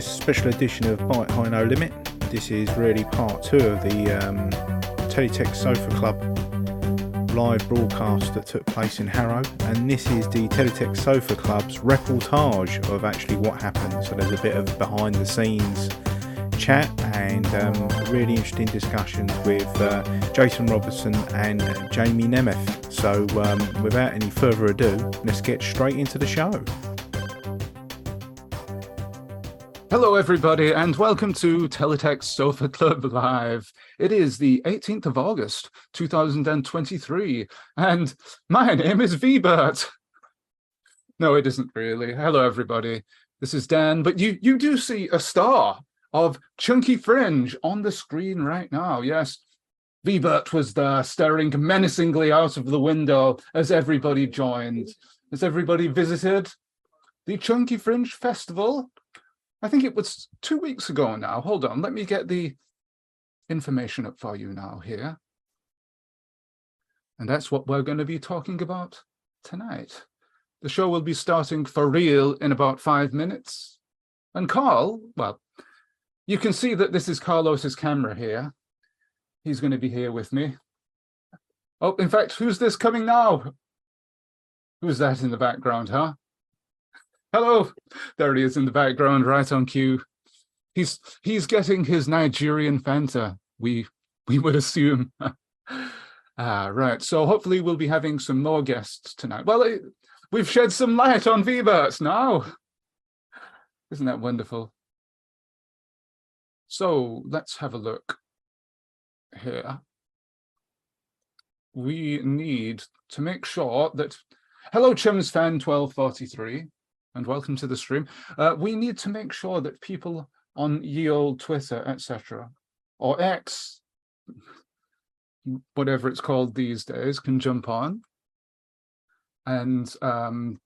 This special edition of Byte High No Limit. This is really part two of the um, Teletext Sofa Club live broadcast that took place in Harrow, and this is the Teletext Sofa Club's reportage of actually what happened. So there's a bit of behind the scenes chat and um, really interesting discussions with uh, Jason Robertson and Jamie Nemeth. So um, without any further ado, let's get straight into the show. Hello, everybody, and welcome to Teletext Sofa Club Live. It is the 18th of August, 2023, and my name is VBert. No, it isn't really. Hello, everybody. This is Dan, but you you do see a star of Chunky Fringe on the screen right now. Yes, VBert was there, staring menacingly out of the window as everybody joined, as everybody visited the Chunky Fringe Festival I think it was two weeks ago now. Hold on, let me get the information up for you now here. And that's what we're going to be talking about tonight. The show will be starting for real in about five minutes. And Carl, well, you can see that this is Carlos's camera here. He's going to be here with me. Oh, in fact, who's this coming now? Who's that in the background, huh? Hello. There he is in the background, right on cue. He's he's getting his Nigerian Fanta. We we would assume. ah, right. So hopefully we'll be having some more guests tonight. Well, it, we've shed some light on V-Berts now. Isn't that wonderful? So let's have a look here. We need to make sure that Hello Chums fan 1243 and welcome to the stream. Uh, we need to make sure that people on ye old Twitter, etc., or X, whatever it's called these days, can jump on. And um,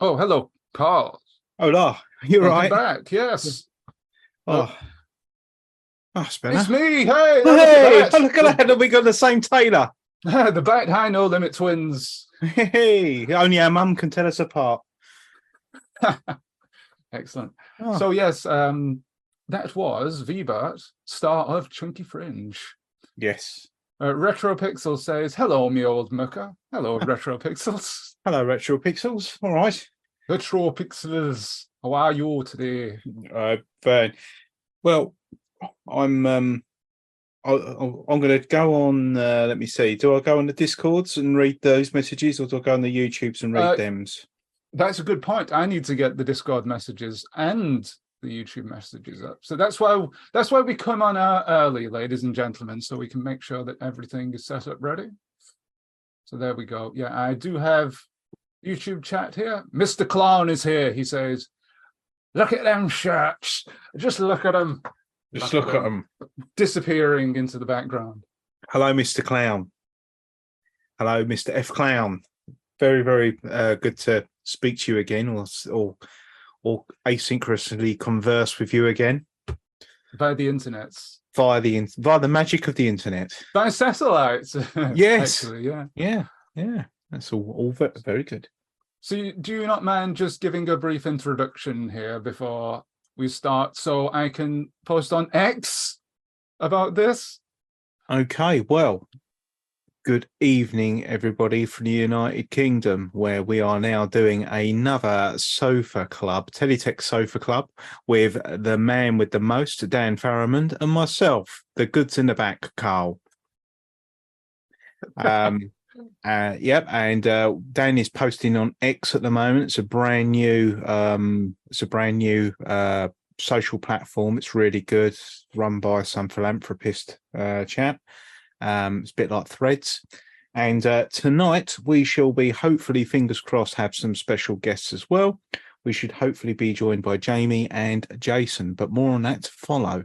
oh, hello, Carl. Hola, you're Welcome right. back. Yes, Oh, oh Spencer. it's me. Hey, Hey, look look at that. We got the same tailor. the Byte High No Limit Twins. Hey, only our mum can tell us apart. Excellent. Oh, So yes, um, that was V-Bart, star of Chunky Fringe. yes. Uh, Retro Pixel says, "Hello, me old mucker. Hello, Retropixels. Hello, Retro Pixels. All right. Retro Pixels. How are you today? Uh, fine. Well, I'm um, I, I'm going to go on. Uh, let me see. Do I go on the Discords and read those messages, or do I go on the YouTubes and read Uh, them's? That's a good point. I need to get the Discord messages and the YouTube messages up. So that's why that's why we come on early, ladies and gentlemen, so we can make sure that everything is set up ready. So there we go. Yeah, I do have YouTube chat here. Mr. Clown is here. He says, "Look at them shirts. Just look at them." Just look look at at them. disappearing into the background. Hello, Mr. Clown. Hello, Mr. F. Clown. Very, very uh, good to speak to you again, or or or asynchronously converse with you again via the internet, via the in- via the magic of the internet. by satellites. Yes. actually, yeah. Yeah, yeah, that's all all ve- very good. So, you, do you not mind just giving a brief introduction here before we start, so I can post on X about this? Okay, well, good evening, everybody from the United Kingdom, where we are now doing another sofa club, Teletext Sofa Club, with the man with the most, Dan Farrimond, and myself, the goods in the back, Carl. Um, uh, yep, and uh, Dan is posting on X at the moment. It's a brand new, um, it's a brand new uh, social platform. It's really good, run by some philanthropist uh, chap. Um, it's a bit like Threads. And uh, tonight we shall be hopefully, fingers crossed, have some special guests as well. We should hopefully be joined by Jamie and Jason, but more on that to follow.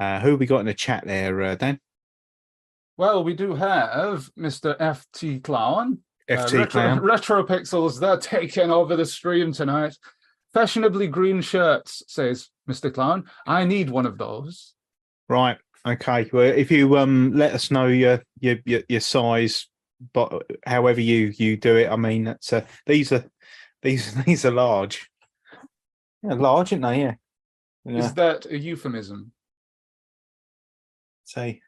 Uh, who have we got in the chat there, uh, Dan? Well, we do have Mr. FT Clown. Uh, FT Retro, Clown. Retro Pixels, they're taking over the stream tonight. Fashionably green shirts, says Mr. Clown. I need one of those. Right. Okay. Well, if you um let us know your your your, your size, but however you you do it, I mean that's uh, these are these these are large. Yeah, large, aren't they? Yeah. Yeah. Is that a euphemism? Say,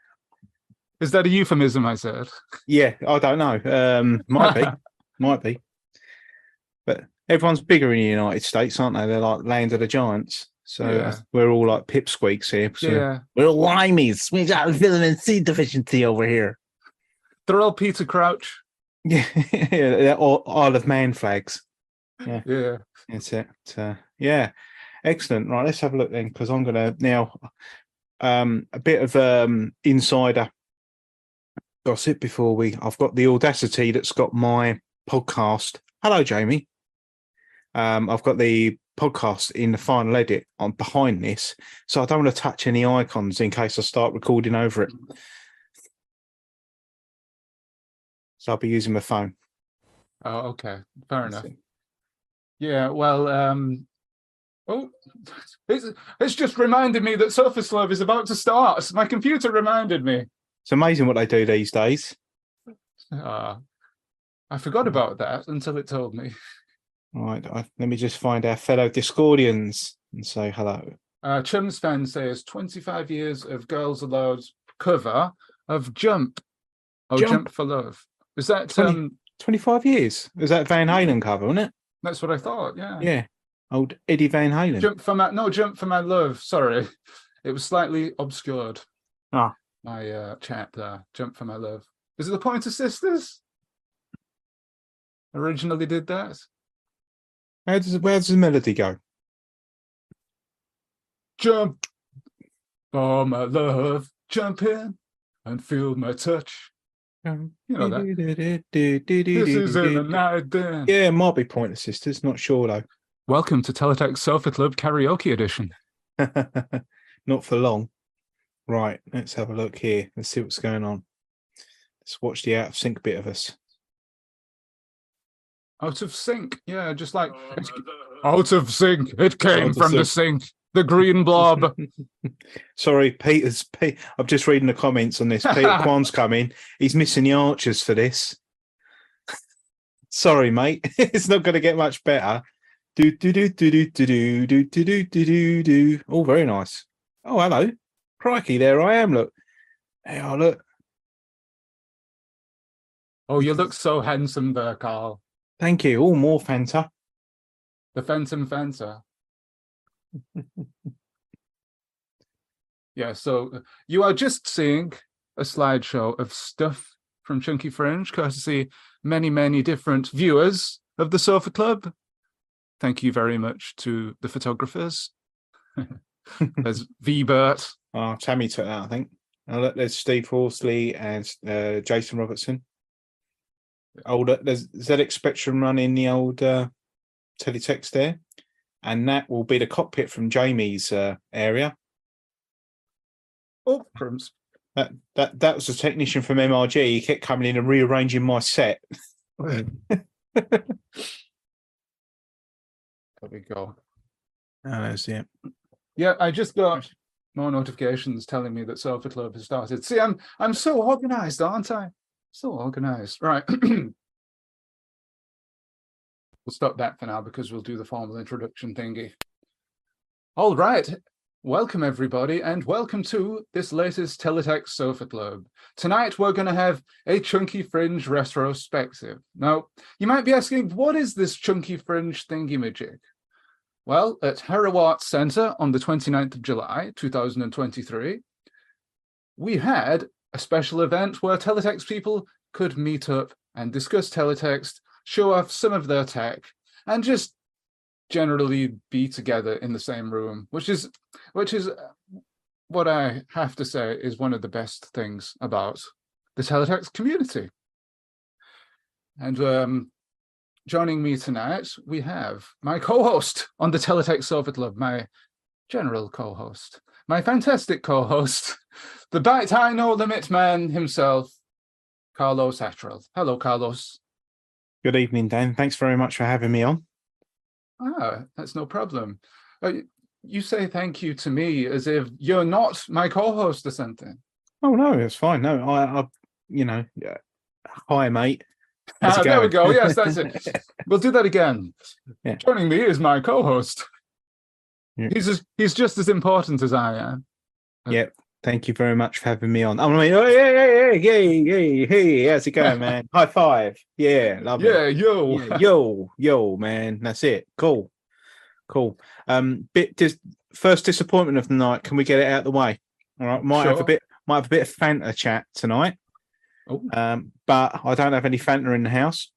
Is that a euphemism? I said. yeah, I don't know. Um, might be, might be. But everyone's bigger in the United States, aren't they? They're like land of the giants. So Yeah. we're all like pipsqueaks here. So Yeah, We're all limeys. We got vitamin C deficiency over here. they're all Peter Crouch. Yeah, yeah, all Isle of Man flags. Yeah. That's it. Uh, yeah, excellent. Right, let's have a look then, because I'm gonna now um a bit of um insider gossip before we. I've got the audacity that's got my podcast. Hello, Jamie. Um, I've got the podcast in the final edit on behind this, so I don't want to touch any icons in case I start recording over it. So I'll be using my phone. Oh, okay. Fair That's enough. it. Yeah. Well. Um. Oh, it's it's just reminded me that Surface Love is about to start. My computer reminded me. It's amazing what they do these days. Uh, I forgot about that until it told me. Right, I, let me just find our fellow Discordians and say hello. Uh, Chums fan says 25 years of Girls Aloud cover of Jump. Oh, Jump. Jump, for Love. Is that 20 um? 25 years. Is that Van Halen cover, wasn't it? That's what I thought. Yeah. Yeah. Old Eddie Van Halen. Jump for my no jump for my love. Sorry, it was slightly obscured. Ah. my uh, chat there. Jump for my love. Is it the Pointer Sisters? Originally did that. How does where does the melody go? Jump Oh my love. Jump in and feel my touch. You know that. This is in the night then. Yeah, it might be Pointer Sisters, not sure though. Welcome to Teletext Sofa Club Karaoke Edition. not for long. Right, let's have a look here. Let's see what's going on. Let's watch the out of sync bit of us. Out of sync. Yeah, just like out of sync. It came Out of from the sink. The green blob. Sorry, Peter's. Pete, I'm just reading the comments on this. Peter Kwan's coming. He's missing the archers for this. Sorry, mate. it's not going to get much better. Do do do do do do do do do do do do do. Oh, very nice. Oh, hello. Crikey, there I am. Look. Hey, oh, look. Oh, you look so handsome there, Carl. Thank you. Oh, more Fanta. The Phantom Fanta. yeah, so you are just seeing a slideshow of stuff from Chunky Fringe, courtesy many, many different viewers of the Sofa Club. Thank you very much to the photographers. There's V Bert. Oh, Tammy took that, I think. Look, there's Steve Horsley and uh, Jason Robertson. Old, uh, there's ZX Spectrum running the old uh, teletext there, and that will be the cockpit from Jamie's uh, area. Oh. That that that was a technician from MRG. He kept coming in and rearranging my set. There we go. Oh, that's it. Yeah, I just got more notifications telling me that Sofa Club has started. See, I'm I'm so organized, aren't I? So organized. Right. we'll stop that for now because we'll do the formal introduction thingy. All right. Welcome everybody and welcome to this latest Teletext Sofa Club. Tonight we're going to have a Chunky Fringe retrospective. Now, you might be asking, what is this Chunky Fringe thingy-majig? Well, at Harrow Arts Centre on the 29th of July, 2023, we had a special event where teletext people could meet up and discuss teletext, show off some of their tech, and just generally be together in the same room, which is which is uh, what I have to say is one of the best things about the teletext community. And um, joining me tonight, we have my co-host on the Teletext Sofa Club, my general co-host, my fantastic co-host, the Byte High No Limit man himself, Carlos Attrell. Hello, Carlos. Good evening, Dan. Thanks very much for having me on. Ah, that's no problem. Uh, you say thank you to me as if you're not my co-host or something. Oh no, it's fine. No, I, I you know, yeah. hi, mate. Ah, there we go. Yes, that's it. We'll do that again. Yeah. Joining me is my co-host. He's as, he's just as important as I am. Yep. Thank you very much for having me on. I mean, oh, yeah, yeah, yeah, yeah, yeah, hey, how's it going, man? High five. Yeah, love Yeah, it. yo. Yeah, yo, yo, yo, man. That's it. Cool. Cool. Um, bit dis- first disappointment of the night. Can we get it out of the way? All right. Might have a bit might have a bit of Fanta chat tonight. Oh. Um, but I don't have any Fanta in the house.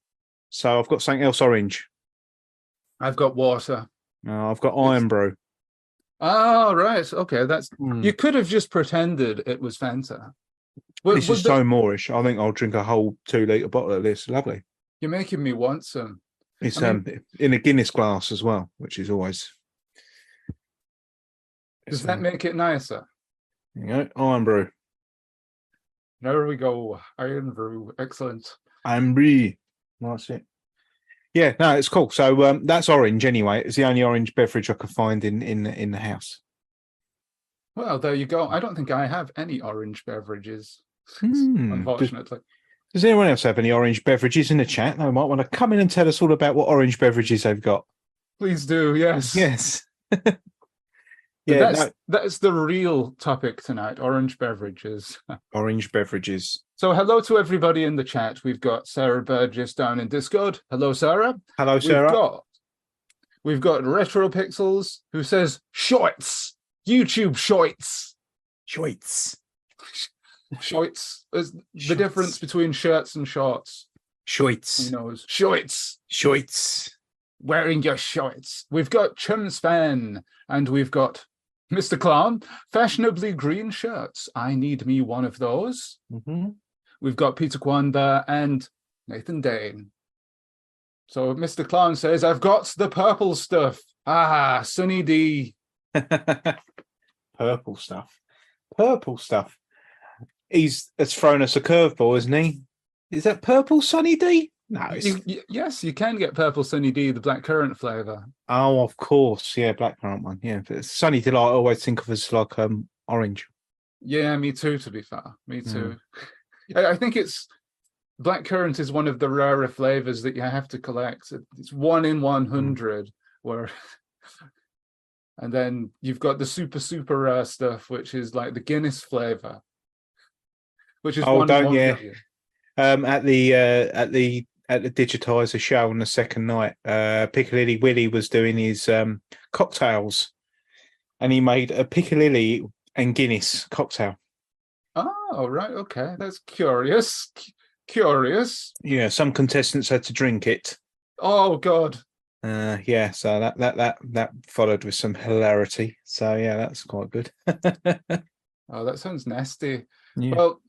So I've got something else orange. I've got water. Uh, I've got Irn-Bru. Oh, right. Okay, that's Mm. you could have just pretended it was Fanta. Would- this would is the- so Moorish. I think I'll drink a whole two litre bottle of this. Lovely. You're making me want some. It's I um in a Guinness glass as well, which is always. Does that um, make it nicer? you know, Irn-Bru? There we go. Irn-Bru. Excellent. Irn-Bru. That's it. Yeah, no, it's cool. So um, that's orange anyway. It's the only orange beverage I could find in in in the house. Well, there you go. I don't think I have any orange beverages, Hmm. Unfortunately. does anyone else have any orange beverages in the chat? They might want to come in and tell us all about what orange beverages they've got. Please do. Yes. Yes. Yeah, that's that's the real topic tonight. Orange beverages. orange beverages. So hello to everybody in the chat. We've got Sarah Burgess down in Discord. Hello, Sarah. Hello, We've Sarah. got we've got Retro Pixels who says shorts, YouTube shorts. Schweitz. Shorts is the difference between shirts and shorts. Schweitz. Who knows? Shorts. Schweitz. Wearing your shorts. We've got Chumspan and we've got Mr. Clown, fashionably green shirts. I need me one of those. hmm We've got Peter Kwanda and Nathan Dane. So Mr. Clown says, I've got the purple stuff. Ah, Sunny D. Purple stuff. Purple stuff. He's has thrown us a curveball, isn't he? Is that purple Sunny D? No. You- you- yes, you can get purple Sunny D, the black currant flavor. oh, of course. Yeah, blackcurrant one. Yeah, but Sunny Delight. I always think of as like um orange. Yeah, me too, to be fair. Me Mm. too. I, I think it's black currant is one of the rarer flavors that you have to collect. It's one in 100 where and then you've got the super super rare stuff which is like the Guinness flavor. Which is Oh, one don't- yeah. Um, at the uh, at the at the digitizer show on the second night, uh, Piccadilly Willie was doing his um cocktails, and he made a Piccadilly and Guinness cocktail. Oh, right, okay. That's curious. C- Curious. Yeah, some contestants had to drink it. Oh god. Uh, yeah, so that that that that followed with some hilarity. So yeah, that's quite good. Oh, that sounds nasty. yeah. Well,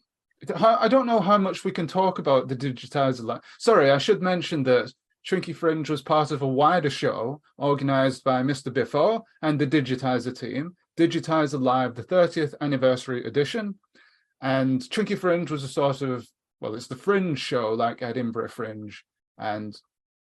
I don't know how much we can talk about the digitizer. Li- Sorry, I should mention that Shrinky Fringe was part of a wider show organized by Mr. Biffo and the Digitizer team, Digitizer Live, the 30th anniversary edition. And Shrinky Fringe was a sort of, well, it's the fringe show like Edinburgh Fringe. And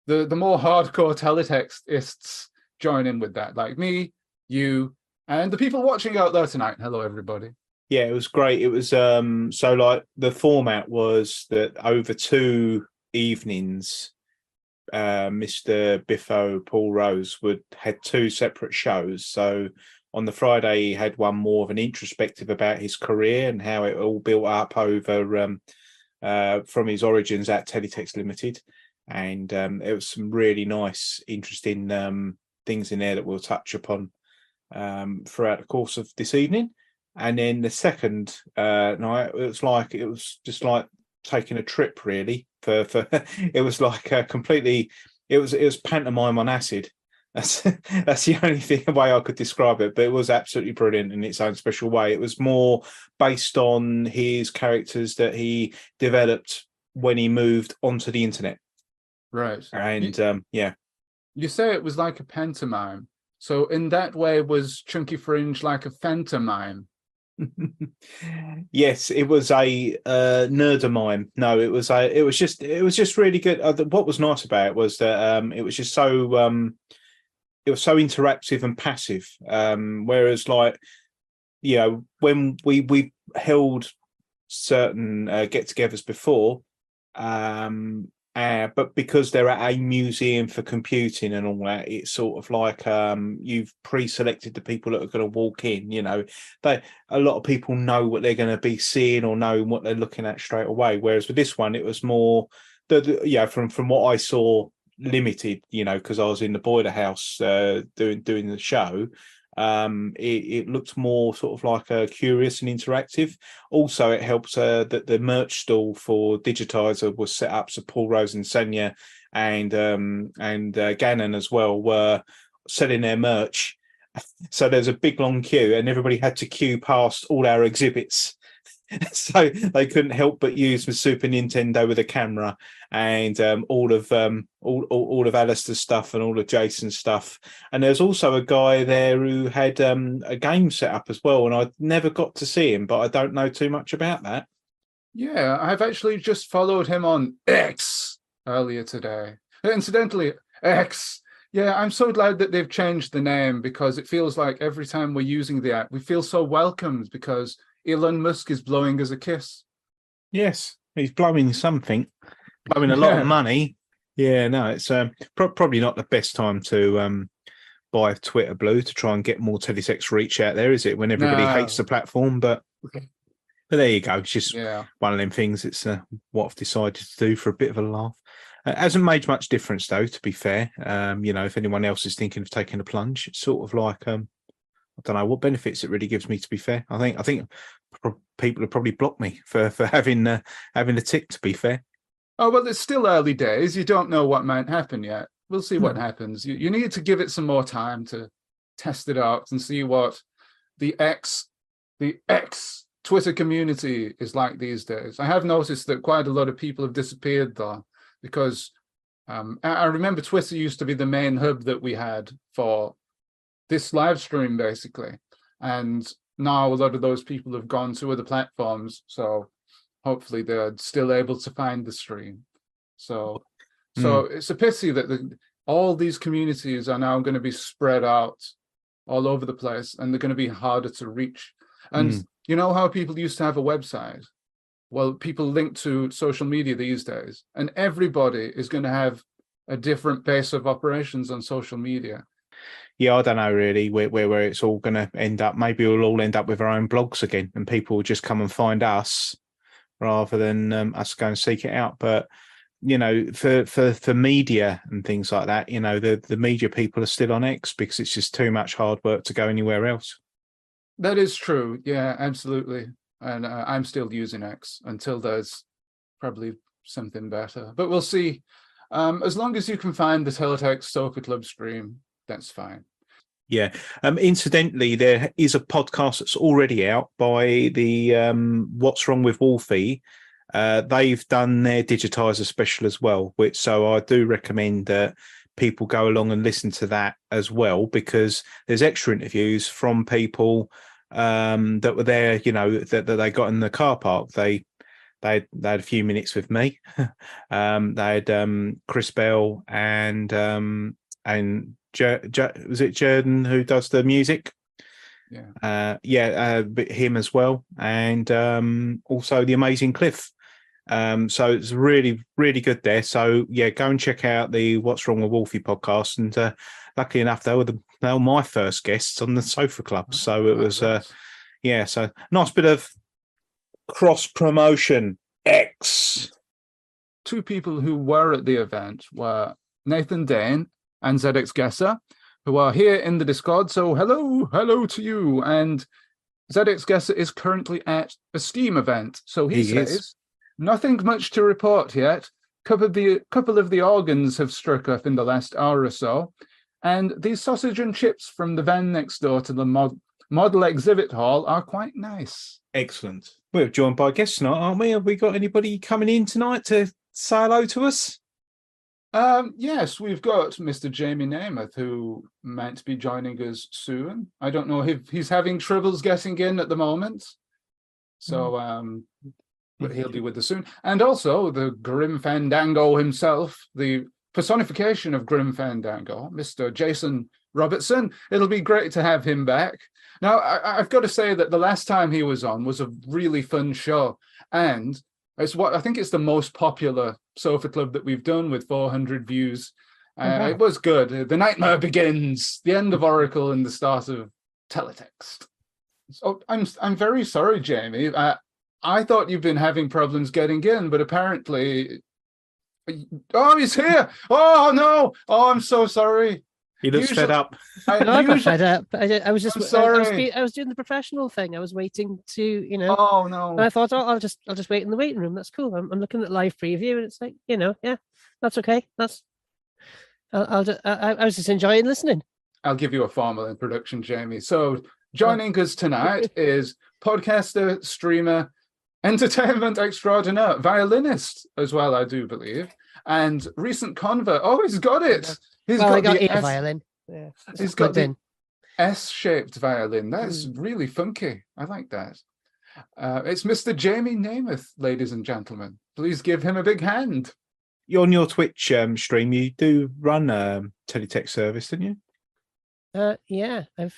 the, the more hardcore teletextists join in with that, like me, you, and the people watching out there tonight. Hello, everybody. Yeah it was great. It was um so like the format was that over two evenings uh mr biffo paul rose would had two separate shows. So on the friday he had one more of an introspective about his career and how it all built up over um uh from his origins at teletext limited. And um it was some really nice interesting um things in there that we'll touch upon um throughout the course of this evening and then the second uh night it was like it was just like taking a trip really for for it was like uh, completely it was it was pantomime on acid that's that's the only thing way i could describe it but it was absolutely brilliant in its own special way it was more based on his characters that he developed when he moved onto the internet Right. and um yeah You say it was like a pantomime. So in that way, was Chunky Fringe like a pantomime? yes, it was a uh, mine. No, it was a. It was just. It was just really good. Uh, what was nice about it was that um, it was just so. Um, it was so interactive and passive. Um, whereas, like, you know, when we we held certain uh, get-togethers before, um, Uh, but because they're at a museum for computing and all that, it's sort of like um, you've pre-selected the people that are going to walk in. You know, they a lot of people know what they're going to be seeing or knowing what they're looking at straight away. Whereas with this one, it was more the, the yeah from from what I saw limited. You know, because I was in the boiler house uh, doing doing the show um, it, it, looked more sort of like a curious and interactive. Also, it helps uh, that the merch stall for Digitizer was set up. So Paul Rose and Senya and um, and uh, Gannon as well were selling their merch. So there's a big long queue, and everybody had to queue past all our exhibits so they couldn't help but use the Super Nintendo with a camera and um, all of um, all, all, all of Alistair's stuff and all of Jason's stuff. And there's also a guy there who had um, a game set up as well, and I never got to see him, but I don't know too much about that. Yeah, I've actually just followed him on X earlier today. Incidentally, X. Yeah, I'm so glad that they've changed the name because it feels like every time we're using the app, we feel so welcomed because Elon Musk is blowing us a kiss. Yes, he's blowing something, blowing a lot yeah. of money. Yeah, no, it's um, pro- probably not the best time to um, buy Twitter Blue to try and get more Teletext reach out there, is it? When everybody no. hates the platform, but but there you go. It's just yeah. one of them things. It's uh, what I've decided to do for a bit of a laugh. It hasn't made much difference though, to be fair. Um, you know, if anyone else is thinking of taking a plunge, it's sort of like um, I don't know what benefits it really gives me. To be fair, I think I think people have probably blocked me for for having uh, having a tick. To be fair. Oh well, it's still early days. You don't know what might happen yet. We'll see what hmm. happens. You, you need to give it some more time to test it out and see what the X the X Twitter community is like these days. I have noticed that quite a lot of people have disappeared though, because um, I remember Twitter used to be the main hub that we had for this live stream basically. And now a lot of those people have gone to other platforms. So hopefully they're still able to find the stream. So mm. so it's a pity that the, all these communities are now going to be spread out all over the place and they're going to be harder to reach. And mm. you know how people used to have a website? Well, people link to social media these days, and everybody is going to have a different base of operations on social media yeah, I don't know really where where, where it's all going to end up. Maybe we'll all end up with our own blogs again, and people will just come and find us rather than um, us go and seek it out. But you know, for for for media and things like that, you know, the the media people are still on X because it's just too much hard work to go anywhere else. That is true. Yeah, absolutely. And uh, I'm still using X until there's probably something better. But we'll see. Um, as long as you can find the Teletext Sofa Club stream, that's fine. Yeah. Um, incidentally, there is a podcast that's already out by the um, What's Wrong with Wolfie. Uh, they've done their digitizer special as well, which so I do recommend that people go along and listen to that as well because there's extra interviews from people um, that were there, you know, that, that they got in the car park. They they they had a few minutes with me. um, they had um, Chris Bell and um, and Jer- Jer- was it Jordan who does the music? Yeah, uh, yeah, uh, him as well, and um, also the amazing Cliff. Um, so it's really, really good there. So yeah, go and check out the What's Wrong with Wolfie podcast. And uh, luckily enough, they were the they were my first guests on the Sofa Club. Oh, so it was, uh, yeah, so nice bit of cross promotion. X. Two people who were at the event were Nathan Dane and ZX Gesser, who are here in the Discord. So hello, hello to you. And ZX Gesser is currently at a Steam event. So he, he says, is. nothing much to report yet. Couple of, the, couple of the organs have struck up in the last hour or so. And these sausage and chips from the van next door to the mod, model exhibit hall are quite nice. Excellent. We're joined by guests tonight, aren't we? Have we got anybody coming in tonight to say hello to us? Um, yes, we've got Mr. Jamie Nemeth, who might be joining us soon. I don't know if he's having troubles getting in at the moment. So, mm. um, but he'll be with us soon. And also the Grim Fandango himself, the personification of Grim Fandango, Mr. Jason Robertson. It'll be great to have him back. Now, I, have got to say that the last time he was on was a really fun show. And It's what I think it's the most popular sofa club that we've done with 400 views. Uh, wow. It was good. The nightmare begins. The end of Oracle and the start of teletext. So I'm I'm very sorry, Jamie. Uh, I thought you've been having problems getting in, but apparently, oh, he's here. Oh no! Oh, I'm so sorry. He looks fed up. I, No, I'm not usually- fed up. I, I was just, I'm I, I was, sorry. be- I was doing the professional thing. I was waiting to, you know, oh no! and I thought, oh, I'll just, I'll just wait in the waiting room. That's cool. I'm, I'm looking at live preview, and it's like, you know, yeah, that's okay. That's, I'll, I'll just, I, I I was just enjoying listening. I'll give you a formal introduction, Jamie. So joining oh. us tonight is podcaster, streamer, entertainment extraordinaire, violinist as well, I do believe, and recent convert. Oh, he's got it. He's well, I got, got the a S- violin. Yeah, he's got plugged the. S-shaped violin. That's really funky. I like that. Uh, it's Mr. Jamie Nemeth, ladies and gentlemen. Please give him a big hand. You're on your Twitch um, stream, you do run um, teletext service, don't you? Uh, yeah, I've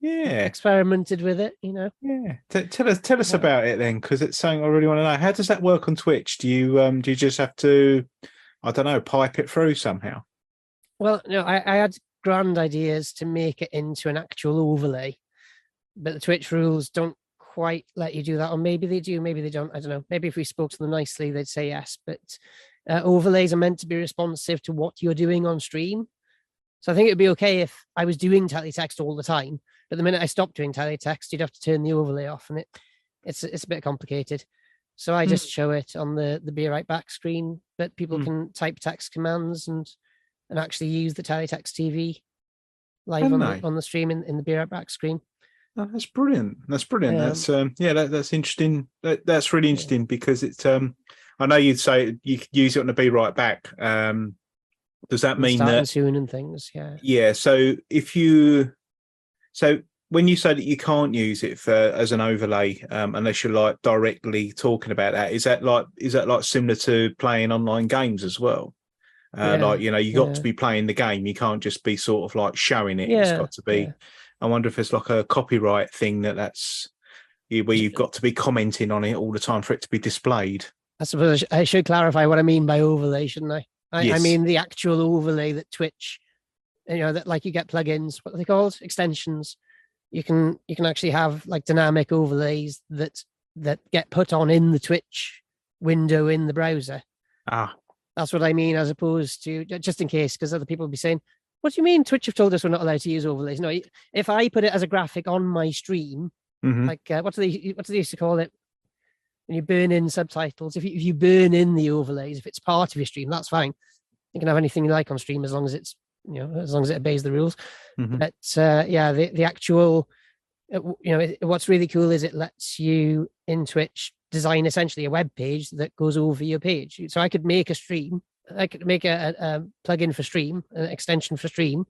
Yeah, experimented with it. You know, yeah. T- tell us, tell us Yeah. about it then, because it's something I really want to know. How does that work on Twitch? Do you um, do you just have to, I don't know, pipe it through somehow? Well, no, I, I had grand ideas to make it into an actual overlay, but the Twitch rules don't quite let you do that, or maybe they do, maybe they don't. I don't know. Maybe if we spoke to them nicely, they'd say yes. But uh, overlays are meant to be responsive to what you're doing on stream. So I think it'd be okay if I was doing teletext all the time, but the minute I stopped doing teletext, you'd have to turn the overlay off, and it it's it's a bit complicated. So I Hmm. just show it on the the be right back screen, but people Hmm. can type text commands and and actually use the teletext TV live on the, on the stream in, in the be right back screen. Oh, that's brilliant. That's brilliant. Um, that's um, yeah, that, that's interesting. That, that's really Yeah. interesting because it's um, I know you'd say you could use it on the be right back. Um, does that mean that soon and things. Yeah. Yeah. So if you, so when you say that you can't use it for as an overlay, um, unless you're like directly talking about that, is that like is that like similar to playing online games as well? Uh, Yeah, like you know, you got yeah. to be playing the game. You can't just be sort of like showing it. It's got to be. yeah. I wonder if it's like a copyright thing that that's where you've got to be commenting on it all the time for it to be displayed. I suppose I, sh- I should clarify what I mean by overlay, shouldn't I? I, I mean the actual overlay that Twitch, you know, that like you get plugins, what are they called? Extensions. You can you can actually have like dynamic overlays that that get put on in the Twitch window in the browser. Ah, That's what I mean, as opposed to just in case, because other people will be saying, "What do you mean Twitch have told us we're not allowed to use overlays?" No, if I put it as a graphic on my stream, mhm. like uh, what do they what do they used to call it when you burn in subtitles? If you, if you burn in the overlays, if it's part of your stream, that's fine. You can have anything you like on stream as long as it's you know as long as it obeys the rules. Mhm. But uh, yeah, the the actual uh, you know what's really cool is it lets you in Twitch design essentially a web page that goes over your page. So I could make a stream, I could make a, a, a plugin for stream, an extension for stream,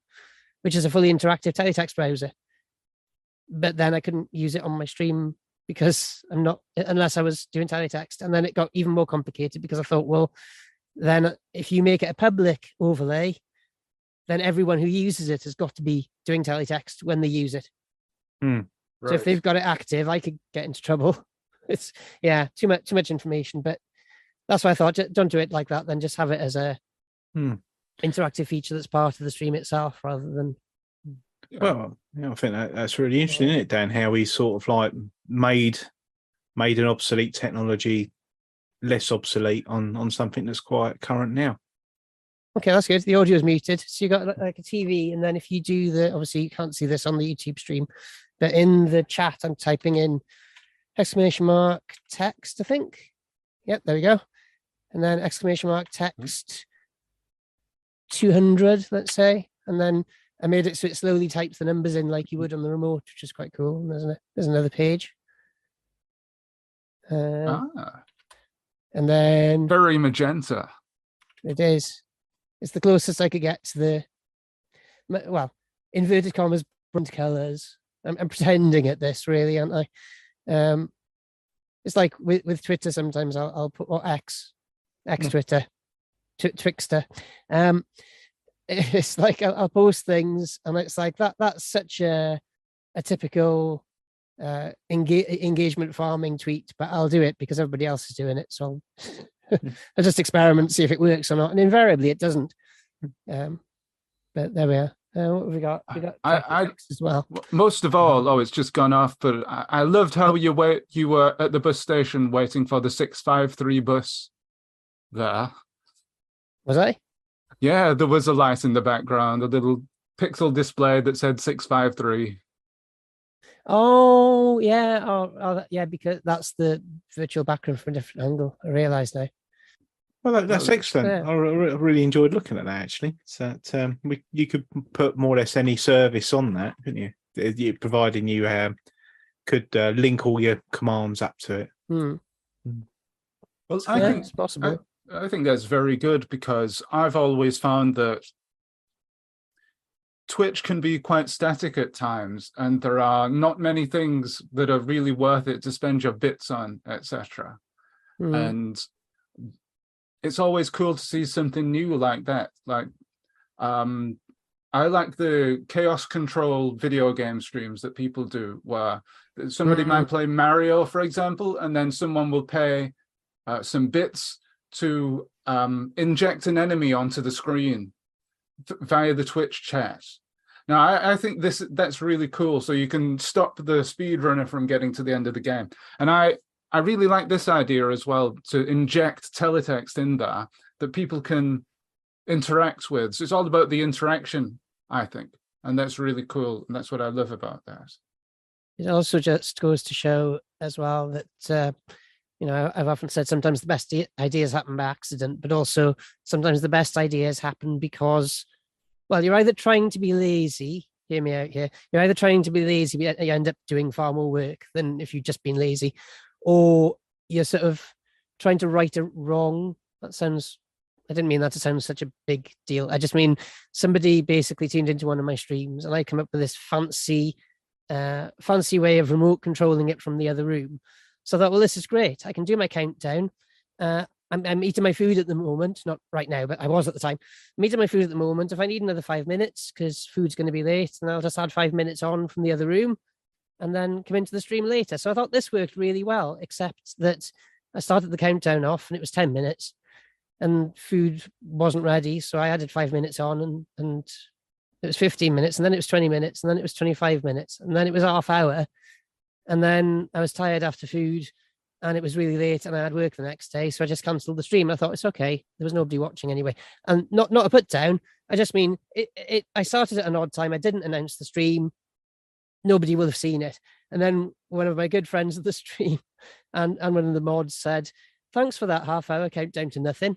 which is a fully interactive teletext browser. But then I couldn't use it on my stream because I'm not unless I was doing teletext. And then it got even more complicated because I thought, well, then if you make it a public overlay, then everyone who uses it has got to be doing teletext when they use it. Hmm, so if they've got it active, I could get into trouble. It's yeah, too much too much information. But that's why I thought don't do it like that. Then just have it as a Hmm. interactive feature that's part of the stream itself, rather than Well, yeah, I think that, that's really interesting, isn't it, Dan? How he sort of like made made an obsolete technology less obsolete on on something that's quite current now. Okay, that's good. The audio is muted. So you got like a TV, and then if you do the obviously you can't see this on the YouTube stream, but in the chat I'm typing in exclamation mark text, I think. Yep, there we go. And then exclamation mark text 200, let's say. And then I made it so it slowly types the numbers in like you would on the remote, which is quite cool. And there's, an, there's another page. Um, Ah, And then very magenta. It is. It's the closest I could get to the, well, inverted commas, brunt colors. I'm, I'm pretending at this, really, aren't I? Um, it's like with, with Twitter. Sometimes I'll, I'll put or X, X Mm. Twitter, Tw- Twixter. Um, it's like I'll, I'll post things, and it's like that. That's such a a typical uh, enga- engagement farming tweet, but I'll do it because everybody else is doing it. So I'll, I'll just experiment, see if it works or not. And invariably it doesn't. Um, but there we are. Uh, what have we got? We got I- I- as well. Most of all, oh, it's just gone off. But I, I loved how you wait. You were at the bus station waiting for the six five three bus. There, Was I? yeah, there was a light in the background, a little pixel display that said six five three. Oh yeah, oh, oh yeah, because that's the virtual background from a different angle. I realise now. Well, that, that's Oh, excellent. yeah. I re- re- really enjoyed looking at that. Actually, so that um, we, you could put more or less any service on that, couldn't you? You providing you um, could uh, link all your commands up to it. Hmm. Well, I yeah, think it's possible. I think that's very good because I've always found that Twitch can be quite static at times, and there are not many things that are really worth it to spend your bits on, etc. Hmm. And it's always cool to see something new like that. Like, um, I like the chaos control video game streams that people do, where somebody might play Mario, for example, and then someone will pay uh, some bits to um, inject an enemy onto the screen th- via the Twitch chat. Now, I, I think this that's really cool. So you can stop the speedrunner from getting to the end of the game. And I I really like this idea as well to inject teletext in there that people can interact with. So it's all about the interaction, I think, and that's really cool. And that's what I love about that. It also just goes to show as well that uh, you know I've often said sometimes the best ideas happen by accident, but also sometimes the best ideas happen because well you're either trying to be lazy. Hear me out here. You're either trying to be lazy, but you end up doing far more work than if you've just been lazy, or you're sort of trying to right a wrong. That sounds. I didn't mean that to sound such a big deal. I just mean somebody basically tuned into one of my streams, and I come up with this fancy uh, fancy way of remote controlling it from the other room. So I thought, well, this is great. I can do my countdown. Uh, I'm, I'm eating my food at the moment, not right now, but I was at the time. I'm eating my food at the moment. If I need another five minutes because food's going to be late, then I'll just add five minutes on from the other room and then come into the stream later. So I thought this worked really well, except that I started the countdown off and it was 10 minutes and food wasn't ready. So I added five minutes on and, and it was 15 minutes and then it was 20 minutes and then it was 25 minutes and then it was half hour. And then i was tired after food and it was really late and i had work the next day. So i just cancelled the stream. I thought it's okay. There was nobody watching anyway. And not not a put down. I just mean it, it i started at an odd time. I didn't announce the stream nobody will have seen it and then one of my good friends of the stream and and one of the mods said thanks for that half hour countdown to nothing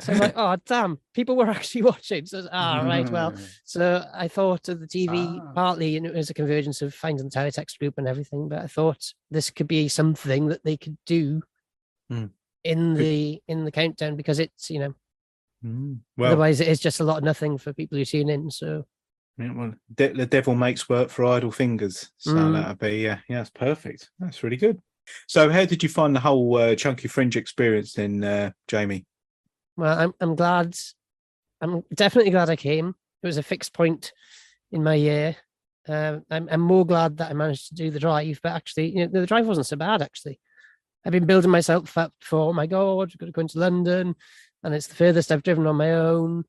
so i was like oh damn people were actually watching so ah right well so I thought of the TV Ah. partly, and it was a convergence of finding the teletext group and everything. But I thought this could be something that they could do Hmm. in the in the countdown because it's you know Mm. Well, otherwise it is just a lot of nothing for people who tune in. So yeah, well, de- the devil makes work for idle fingers. So Mm. that'll be yeah, yeah, that's perfect. That's really good. So, how did you find the whole uh, chunky fringe experience, then, uh, Jamie? well, I'm I'm glad. I'm definitely glad I came. It was a fixed point in my year. Um, I'm I'm more glad that I managed to do the drive, but actually, you know, the drive wasn't so bad. Actually, I've been building myself up for. Oh my god, I've got to go into London, and it's the furthest I've driven on my own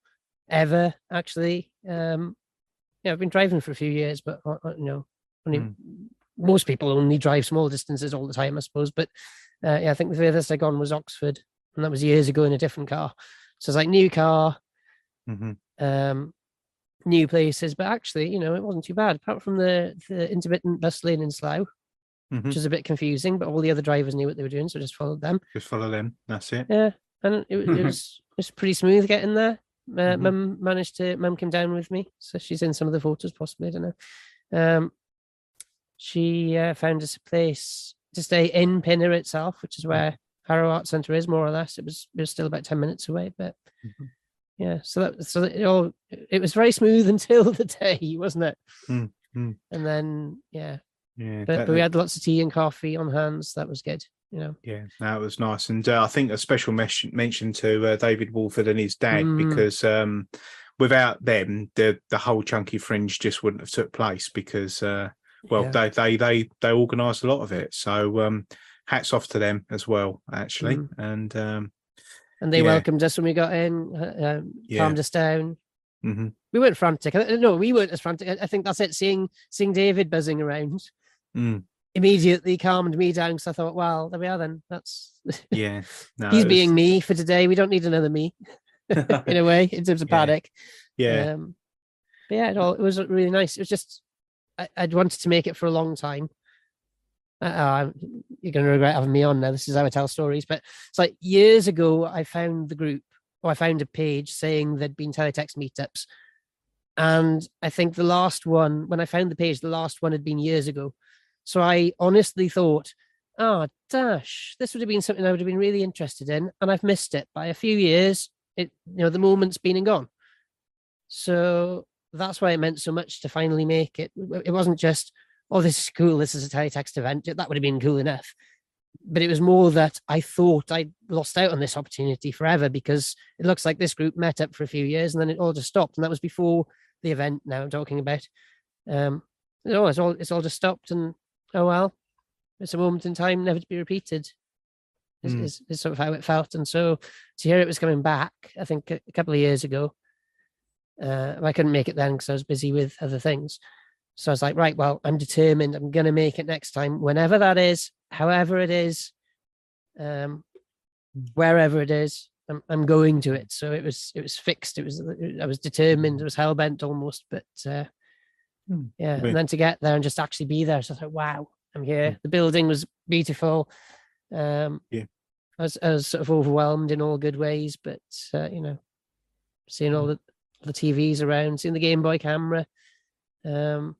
ever. Actually, um, yeah, I've been driving for a few years, but uh, uh, you know, only Mm. most people only drive small distances all the time, I suppose. But uh, yeah, I think the furthest I gone was Oxford, and that was years ago in a different car. So it's like new car, hmm um, new places, but actually, you know, it wasn't too bad. Apart from the the intermittent bus lane in Slough, hmm which was a bit confusing, but all the other drivers knew what they were doing, so I just followed them. Just follow them. That's it. Yeah, and it, it was it was pretty smooth getting there. Uh, Mhm. Mum managed to mum came down with me, so she's in some of the photos, possibly. I don't know. Um, she uh, found us a place to stay in Pinner itself, which is where Harrow Art Centre is, more or less. It was it was still about ten minutes away, but Mhm. yeah. So that so it all it was very smooth until the day, wasn't it? Mm, mm. And then yeah, Yeah, but, that- but we had lots of tea and coffee on hands. That was good. You know. Yeah, that was nice, and uh, I think a special mes- mention to uh, David Wolford and his dad Mm. because um, without them, the the whole chunky fringe just wouldn't have took place because uh, well, Yeah. they they they they organised a lot of it. So um, hats off to them as well, actually. Mm. And um, And they Yeah. welcomed us when we got in, uh, um, Yeah. calmed us down. mhm. We weren't frantic. Uh, No, we weren't as frantic. I- I think that's it. Seeing seeing David buzzing around Mm, immediately calmed me down because I thought, well, there we are. Then that's yeah, no, he's was- being me for today. We don't need another me in a way in terms of Yeah. paddock. yeah, Um, but yeah, it, all, it was really nice. It was just I, I'd wanted to make it for a long time. Uh, uh, you're going to regret having me on now. This is how I tell stories. But it's like years ago, I found the group, or I found a page saying there'd been teletext meetups. And I think the last one, when I found the page, the last one had been years ago. So I honestly thought, oh, dash, this would have been something I would have been really interested in. And I've missed it by a few years. It, you know, the moment's been and gone. So that's why it meant so much to finally make it. It wasn't just, oh, this is cool. This is a teletext event. That would have been cool enough. But it was more that I thought I'd lost out on this opportunity forever because it looks like this group met up for a few years and then it all just stopped. And that was before the event now I'm talking about. Um, no, it's all it's all just stopped and oh well, it's a moment in time never to be repeated. Is, Mm. is, is sort of how it felt. And so to hear it was coming back, I think a, couple of years ago, uh, I couldn't make it then because I was busy with other things. So I was like, right, well, I'm determined. I'm going to make it next time, whenever that is, however it is, um, wherever it is. I'm, I'm going to it. So it was it was fixed. It was I was determined. It was hell bent almost. But uh. Yeah, Great. and then to get there and just actually be there. So I thought, wow, I'm here. The building was beautiful. Um, Yeah. I was, I was sort of overwhelmed in all good ways, but uh, you know, seeing all the the TVs around, seeing the Game Boy camera. Um,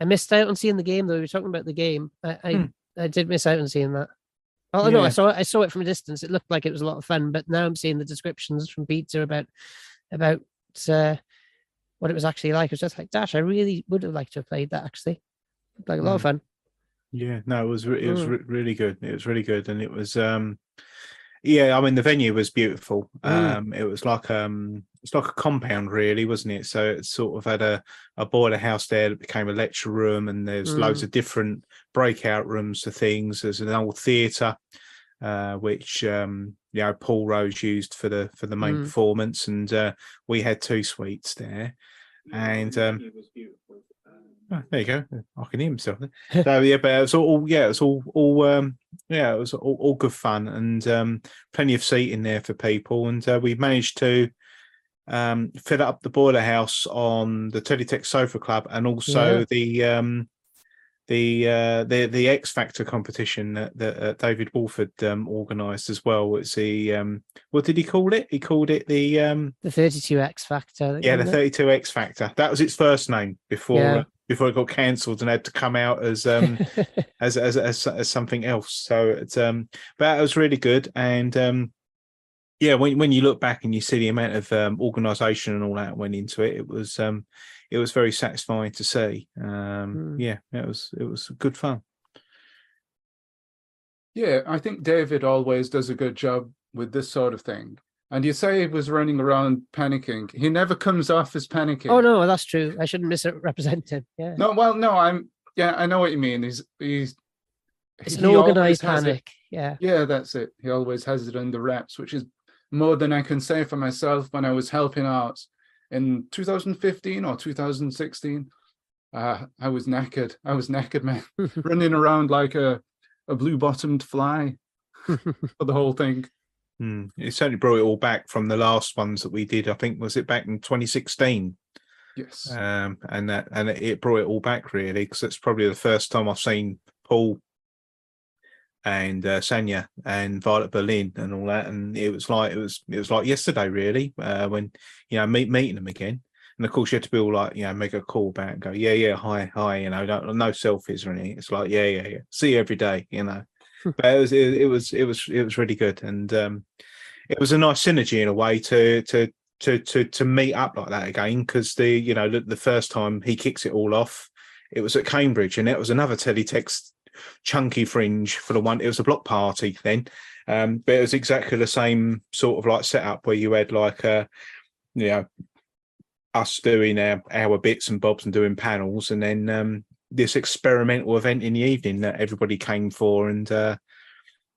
I missed out on seeing the game though. We were talking about the game. I I, Hmm. I did miss out on seeing that. Oh no, I saw. I saw it from a distance. It looked like it was a lot of fun, but now I'm seeing the descriptions from Peter about about uh, what it was actually like. It was just like, Dash, I really would have liked to have played that actually. Like a lot of fun. Yeah, no, it was re- it was Mm. re- really good. It was really good, and it was um, yeah. I mean, the venue was beautiful. Mm. Um, it was like um, it's like a compound, really, wasn't it? So it sort of had a a boiler house there that became a lecture room, and there's loads Mm. of different breakout rooms for things. There's an old theatre, uh, which um, you know Paul Rose used for the for the main Mm. performance, and uh, we had two suites there, and um, Oh, there you go. I can hear myself. so yeah, but it was all yeah, it was all all um yeah, it was all, all good fun and um plenty of seating there for people, and uh, we managed to um fill up the boiler house on the Teletext Sofa Club and also Yeah. the um the uh the the X Factor competition that, that uh, David Wolford um organised as well. It's the um what did he call it? He called it the um The 32 X Factor. yeah, the 32 X Factor. That was its first name before Yeah. uh, before it got cancelled and had to come out as um as, as as as something else. So it's um but it was really good and um yeah, when when you look back and you see the amount of um organisation and all that went into it, it was um it was very satisfying to see. Um Mm. yeah, it was it was good fun. Yeah, I think David always does a good job with this sort of thing. And you say he was running around panicking. He never comes off as panicking. oh no, that's true. I shouldn't misrepresent him. Yeah. No, well, no, I'm yeah, I know what you mean. He's he's it's he an organized has it- panic. Yeah. Yeah, that's it. He always has it under wraps, which is more than I can say for myself when I was helping out in 2015 or 2016. Uh, I was knackered. I was knackered, man, running around like a, a blue bottomed fly for the whole thing. Hmm. It certainly brought it all back from the last ones that we did. I think was it back in 2016. Yes. um, and that and it- it brought it all back really because it's probably the first time I've seen Paul and uh, Sanya and Violet Berlin and all that, and it was like it was it was like yesterday really uh, when you know meet meeting them again, and of course you had to be all like you know make a call back and go yeah yeah hi hi you know don't, no selfies or anything. It's like yeah yeah yeah see you every day you know, but it was it, it was it was it was really good and um, it was a nice synergy in a way to to to to to meet up like that again because the you know the, the first time he kicks it all off it was at cambridge and it was another teletext chunky fringe for the one it was a block party then um but it was exactly the same sort of like setup where you had like uh you know us doing our, our bits and bobs and doing panels and then um this experimental event in the evening that everybody came for, and uh,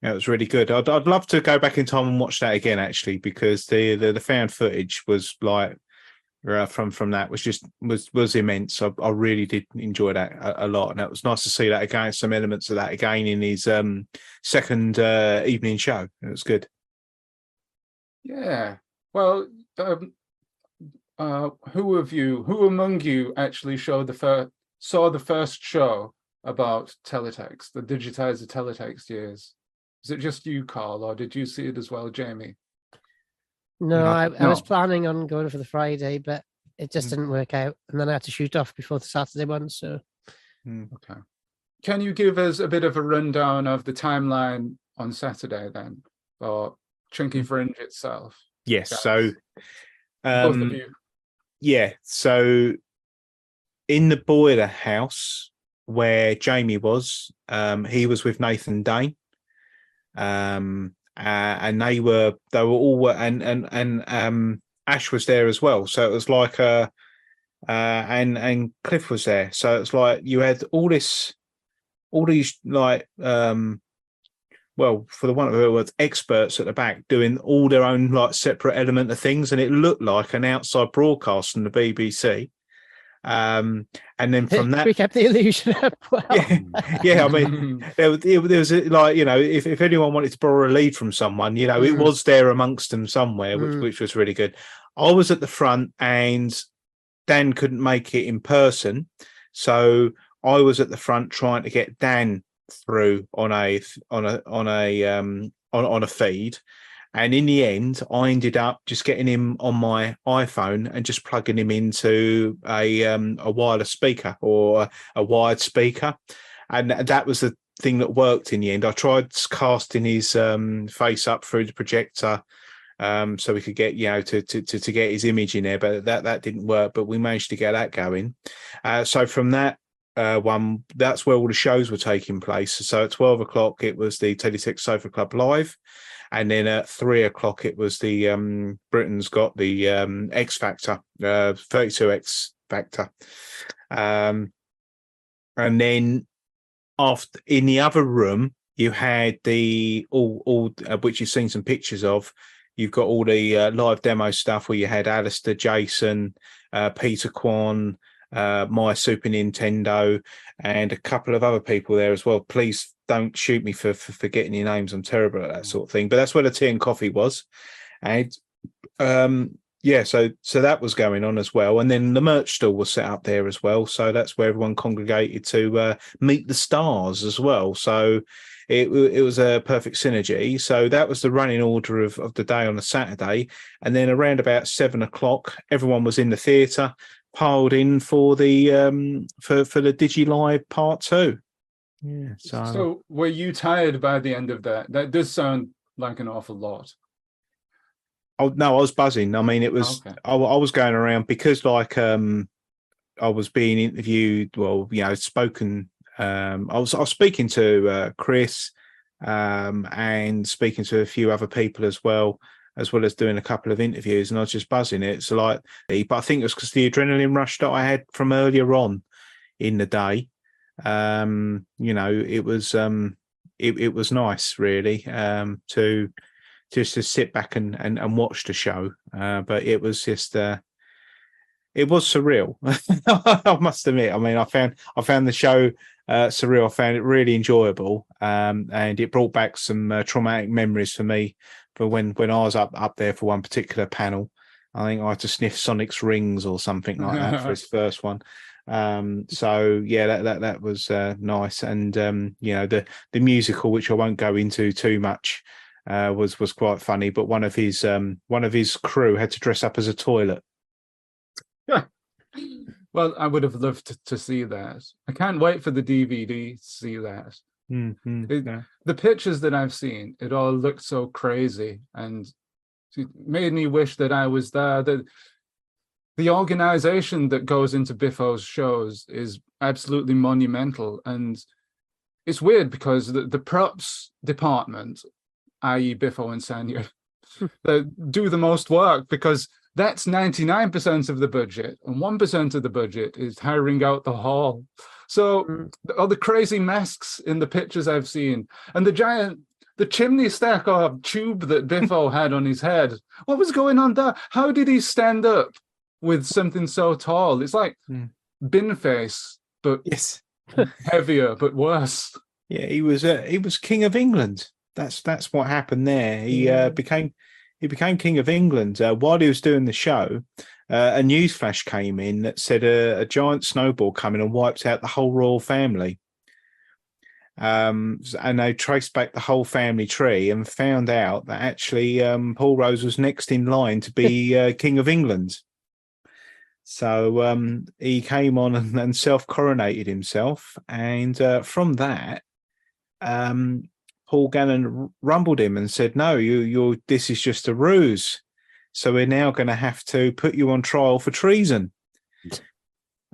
it was really good. I'd I'd love to go back in time and watch that again, actually, because the the, the found footage was like from from that was just was was immense. I, I really did enjoy that a, a, lot, and it was nice to see that again. Some elements of that again in his um, second uh, evening show. It was good. Yeah. Well, um, uh, who of you, who among you, actually showed the first saw the first show about teletext, the digitizer teletext years? Is it just you, Carl, or did you see it as well, Jamie? No, I, I was planning on going for the Friday, but it just mm. didn't work out. And then I had to shoot off before the Saturday one. So, mm. okay. Can you give us a bit of a rundown of the timeline on Saturday then, or Chunky. Fringe itself? Yes. Guys? So, um, yeah. So, in the boiler house where Jamie was, um, he was with Nathan Dane. Um, uh, and they were they were all and and and um, Ash was there as well. So it was like a uh, and and Cliff was there. So it's like you had all this, all these like um, well, for the one of the words, experts at the back doing all their own like separate element of things, and it looked like an outside broadcast from the BBC. Um, and then from that, we kept the illusion up. Well. Yeah, yeah. I mean, there, there was a, like you know, if, if anyone wanted to borrow a lead from someone, you know, mm. it was there amongst them somewhere, which mm. which was really good. I was at the front, and Dan couldn't make it in person, so I was at the front trying to get Dan through on a on a on a um on on a feed and in the end, I ended up just getting him on my iPhone and just plugging him into a um, a wireless speaker or a, wired speaker, and that was the thing that worked in the end. I tried casting his um, face up through the projector. Um, so we could get you know to, to to get his image in there, but that that didn't work. But we managed to get that going. Uh, so from that uh, one, that's where all the shows were taking place. So at twelve o'clock, it was the Teletext Sofa Club live and then at three o'clock it was the um, Britain's got the um, X Factor, uh, 32 X Factor, um, and then after in the other room you had the all all uh, which you've seen some pictures of. You've got all the uh, live demo stuff where you had Alistair, Jason, uh, Peter Kwan, uh, my Super Nintendo, and a couple of other people there as well. Please don't shoot me for, for forgetting your names. I'm terrible at that sort of thing. But that's where the tea and coffee was, and um, yeah, so so that was going on as well, and then the merch store was set up there as well. So that's where everyone congregated to uh, meet the stars as well. So it it was a perfect synergy. So that was the running order of, of the day on a Saturday, and then around about seven o'clock, everyone was in the theatre piled in for the um for for the Digi Live part two. Yeah. So, so were you tired by the end of that? That does sound like an awful lot. Oh no, I was buzzing. I mean, it was okay. I, I was going around because like um I was being interviewed. Well, you know, spoken. Um, I was I was speaking to uh, Chris um, and speaking to a few other people as well as well as doing a couple of interviews, and I was just buzzing it. So like, but I think it was because the adrenaline rush that I had from earlier on in the day. Um, you know, it was um, it, it was nice really um, to just to sit back and and, and watch the show. Uh, but it was just uh, it was surreal. I must admit. I mean, I found I found the show uh, surreal. I found it really enjoyable, um, and it brought back some uh, traumatic memories for me for when when I was up up there for one particular panel. I think I had to sniff Sonic's rings or something like that for his first one. Um, so yeah, that that that was uh, nice, and um, you know the the musical, which I won't go into too much, uh, was was quite funny. But one of his um, one of his crew had to dress up as a toilet. Yeah. Well, I would have loved to, to see that. I can't wait for the DVD to see that. Mm-hmm. It, yeah. The pictures that I've seen, it all looked so crazy, and it made me wish that I was there. That the organization that goes into Biffo's shows is absolutely monumental, and it's weird because the, the props department, i.e., Biffo and Sanya, they do the most work because that's 99% of the budget, and 1% of the budget is hiring out the hall. So Mm. all the crazy masks in the pictures I've seen, and the giant the chimney stack or tube that Biffo had on his head. What was going on there? How did he stand up with something so tall? It's like Hmm. bin face, but Yes. heavier, but worse. Yeah, he was uh, he was king of England. That's that's what happened there. He Yeah. uh, became he became king of England uh, while he was doing the show. Uh, a news flash came in that said a, a giant snowball coming and wiped out the whole royal family. Um, and they traced back the whole family tree and found out that actually um, Paul Rose was next in line to be uh, king of England. So um, he came on and, and self coronated himself, and uh, from that, um, Paul Gannon rumbled him and said, "No, you, you're. This is just a ruse. So we're now going to have to put you on trial for treason."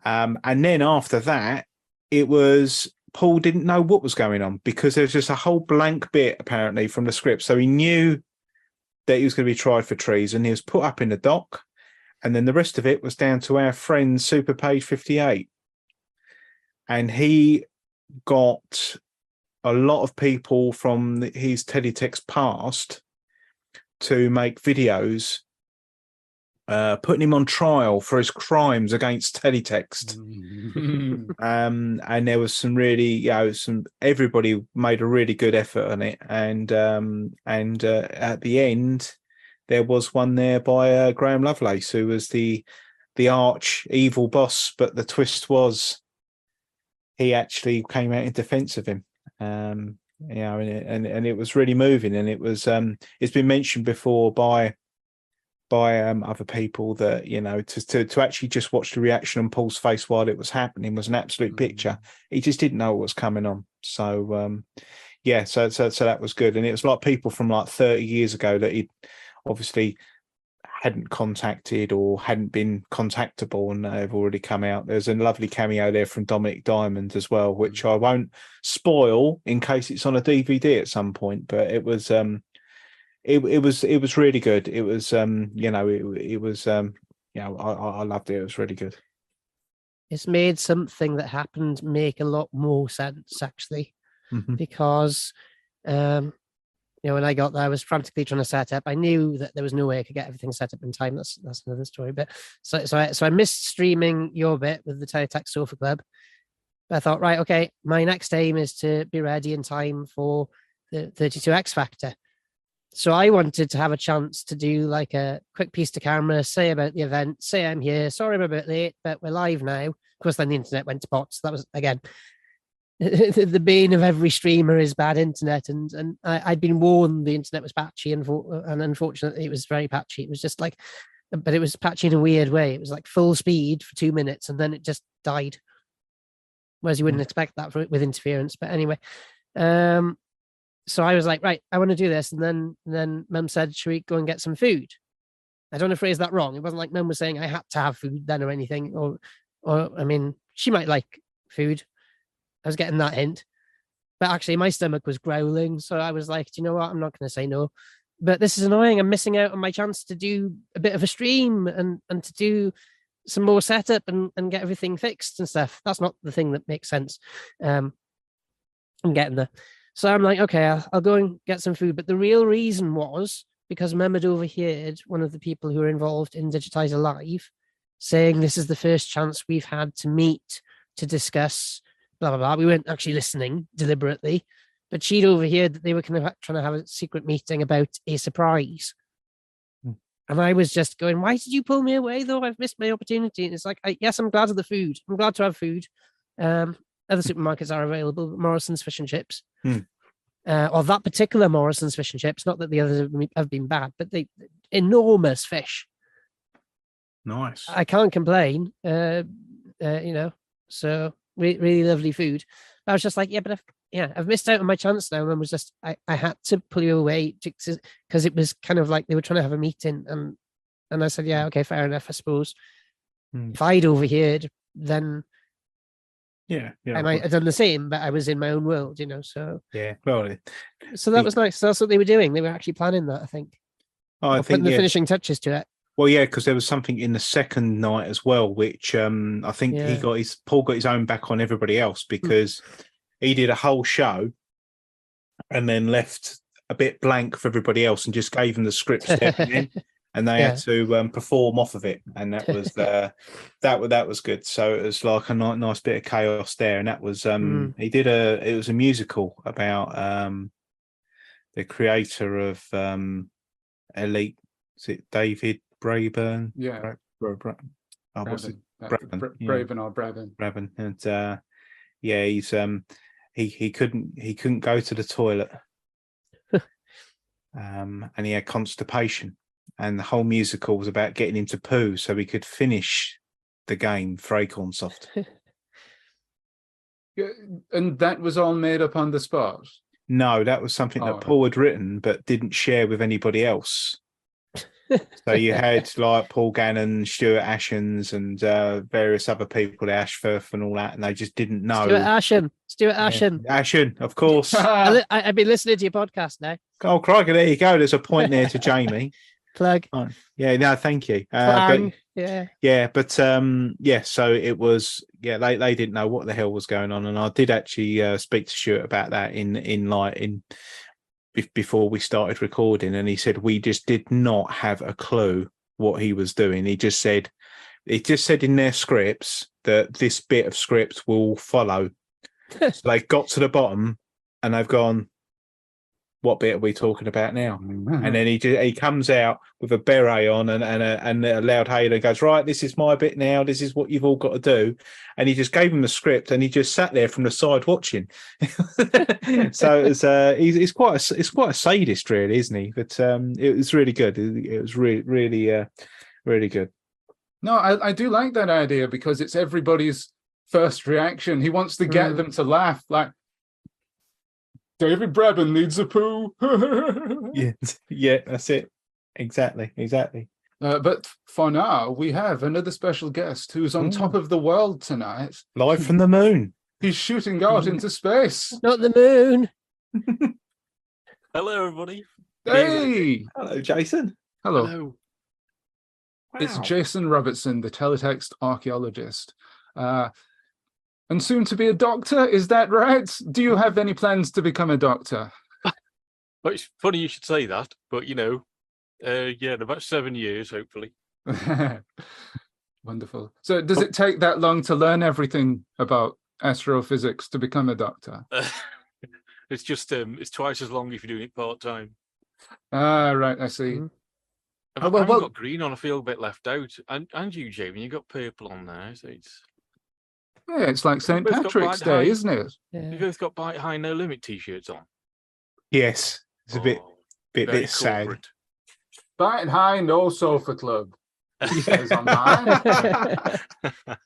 Um, and then after that, it was Paul didn't know what was going on because there was just a whole blank bit apparently from the script. So he knew that he was going to be tried for treason. He was put up in the dock, and then the rest of it was down to our friend Super Page Fifty Eight, and he got a lot of people from his Teletext past to make videos uh, putting him on trial for his crimes against Teletext. Um, and there was some really, you know, some everybody made a really good effort on it, and um, and uh, at the end, there was one there by uh, Graham Lovelace, who was the the arch evil boss, but the twist was he actually came out in defense of him. Um, you know, and it, and and it was really moving, and it was um, it's been mentioned before by by um, other people that you know to, to to actually just watch the reaction on Paul's face while it was happening was an absolute picture. He just didn't know what was coming on. So um, yeah, so so so that was good, and it was like people from like thirty years ago that he obviously hadn't contacted or hadn't been contactable, and they've already come out. There's a lovely cameo there from Dominik Diamond as well, which I won't spoil in case it's on a DVD at some point, but it was um it it was it was really good. It was um you know it it was um you know I I I loved it. It was really good. It's made something that happened make a lot more sense actually. Mhm. because um you know when I got there I was frantically trying to set up. I knew that there was no way I could get everything set up in time. That's that's another story but so so I so I missed streaming your bit with the Teletext Sofa Club. But I thought right okay my next aim is to be ready in time for the 32X Factor. So I wanted to have a chance to do like a quick piece to camera say about the event say I'm here sorry I'm a bit late but we're live now. Of course then the internet went to so that was again the bane of every streamer is bad internet, and and I, I'd been warned the internet was patchy, and for, and unfortunately it was very patchy. It was just like, but it was patchy in a weird way. It was like full speed for two minutes, and then it just died. Whereas you wouldn't expect that for, with interference. But anyway, um, so I was like, right, I want to do this, and then then Mum said, should we go and get some food? I don't want to phrase that wrong. It wasn't like Mum was saying I had to have food then or anything, or or I mean, she might like food. I was getting that hint. But actually, my stomach was growling. So I was like, do you know what? I'm not going to say no. But this is annoying. I'm missing out on my chance to do a bit of a stream and, and to do some more setup and, and get everything fixed and stuff. That's not the thing that makes sense. Um, I'm getting there. So I'm like, okay, I'll, I'll go and get some food. But the real reason was because Mem had overheard one of the people who are involved in Digitizer Live saying this is the first chance we've had to meet to discuss blah blah blah. We weren't actually listening deliberately, but she'd overheard that they were kind of trying to have a secret meeting about a surprise. Hmm. And I was just going, "Why did you pull me away? Though I've missed my opportunity." And it's like, I, "Yes, I'm glad of the food. I'm glad to have food. Um, other supermarkets are available. but Morrison's fish and chips, Hmm. uh, or that particular Morrison's fish and chips. Not that the others have been- have been bad, but they enormous fish. Nice. I can't complain. Uh, uh, you know, so re- really lovely food. But I was just like, yeah, but I've, yeah, I've missed out on my chance now. And was just, I, I had to pull you away because it was kind of like they were trying to have a meeting, and and I said, yeah, okay, fair enough, I suppose. Hmm. If I'd overheard, then yeah, yeah, I might have done the same, but I was in my own world, you know. So, yeah. Well, so that was nice. That's what they were doing. They were actually planning that, I think, I or think putting the yeah, finishing touches to it. Well, yeah, because there was something in the second night as well, which um, I think he got his Paul got his own back on everybody else because he did a whole show and then left a bit blank for everybody else and just gave them the script in, and they had to um, perform off of it, and that was uh, that that was good. So it was like a nice bit of chaos there, and that was um, he did a it was a musical about um, the creator of um, Elite. Is it David Braben? Yeah. Bra- Bra- Bra- oh, what's his Brabham. Uh, Brabham, Bra- yeah. Braven or Brabham. Brabham? And uh, yeah, he's um, he he couldn't he couldn't go to the toilet, um, and he had constipation, and the whole musical was about getting him to poo so he could finish the game for Acornsoft. Yeah, and that was all made up on the spot. No, that was something Oh. that Paul had written but didn't share with anybody else. So you had like Paul Gannon, Stuart Ashens, and uh, various other people, Ashforth and all that, and they just didn't know. Stuart Asham. Stuart Yeah. Ashen, of course. I, I've been listening to your podcast now. oh, crikey, there you go. There's a point there to Jamie. Plug. Yeah, no, thank you. Uh, but, yeah. yeah, but um, yeah, so it was. Yeah, they, they didn't know what the hell was going on, and I did actually uh, speak to Stuart about that in in like in bef- before we started recording, and he said we just did not have a clue what he was doing. He just said it just said in their scripts that this bit of script will follow. so they got to the bottom, and they've gone. What bit are we talking about now? and then he he comes out with a beret on and and a, and a loud hail and goes right this is my bit now. This is what you've all got to do. And he just gave him the script and he just sat there from the side watching. So it's uh he's, he's quite a, it's quite a sadist really isn't he? But um it was really good. It, it was really really uh really good. No, I, I do like that idea because it's everybody's first reaction. He wants to get Mm. them to laugh, like David Brabham needs a poo. yeah yeah that's it exactly exactly Uh, but for now, we have another special guest who's on top of the world tonight. live from the moon He's shooting out into space. Not the moon. Hello, everybody. Hey, hello jason hello. Hello. It's Jason Robertson, the teletext archaeologist, uh, and soon to be a doctor. Is that right? Do you have any plans to become a doctor? Well, it's funny you should say that, but you know, uh, yeah, in about seven years, hopefully. Wonderful. So, does it take that long to learn everything about astrophysics to become a doctor? it's just um, it's twice as long if you're doing it part time. Ah, right. I see. Mhm. I've, Oh, well, I've well- got green on. I feel a bit left out, and and you, Jamie, you got purple on there. So it's Yeah, it's like St. both got Patrick's bright Day, eyes. isn't it? you Yeah. both got Byte High No Limit t-shirts on. yes it's a bit Oh, bit very bit sad corporate. Byte High, no sofa club. He says on mine.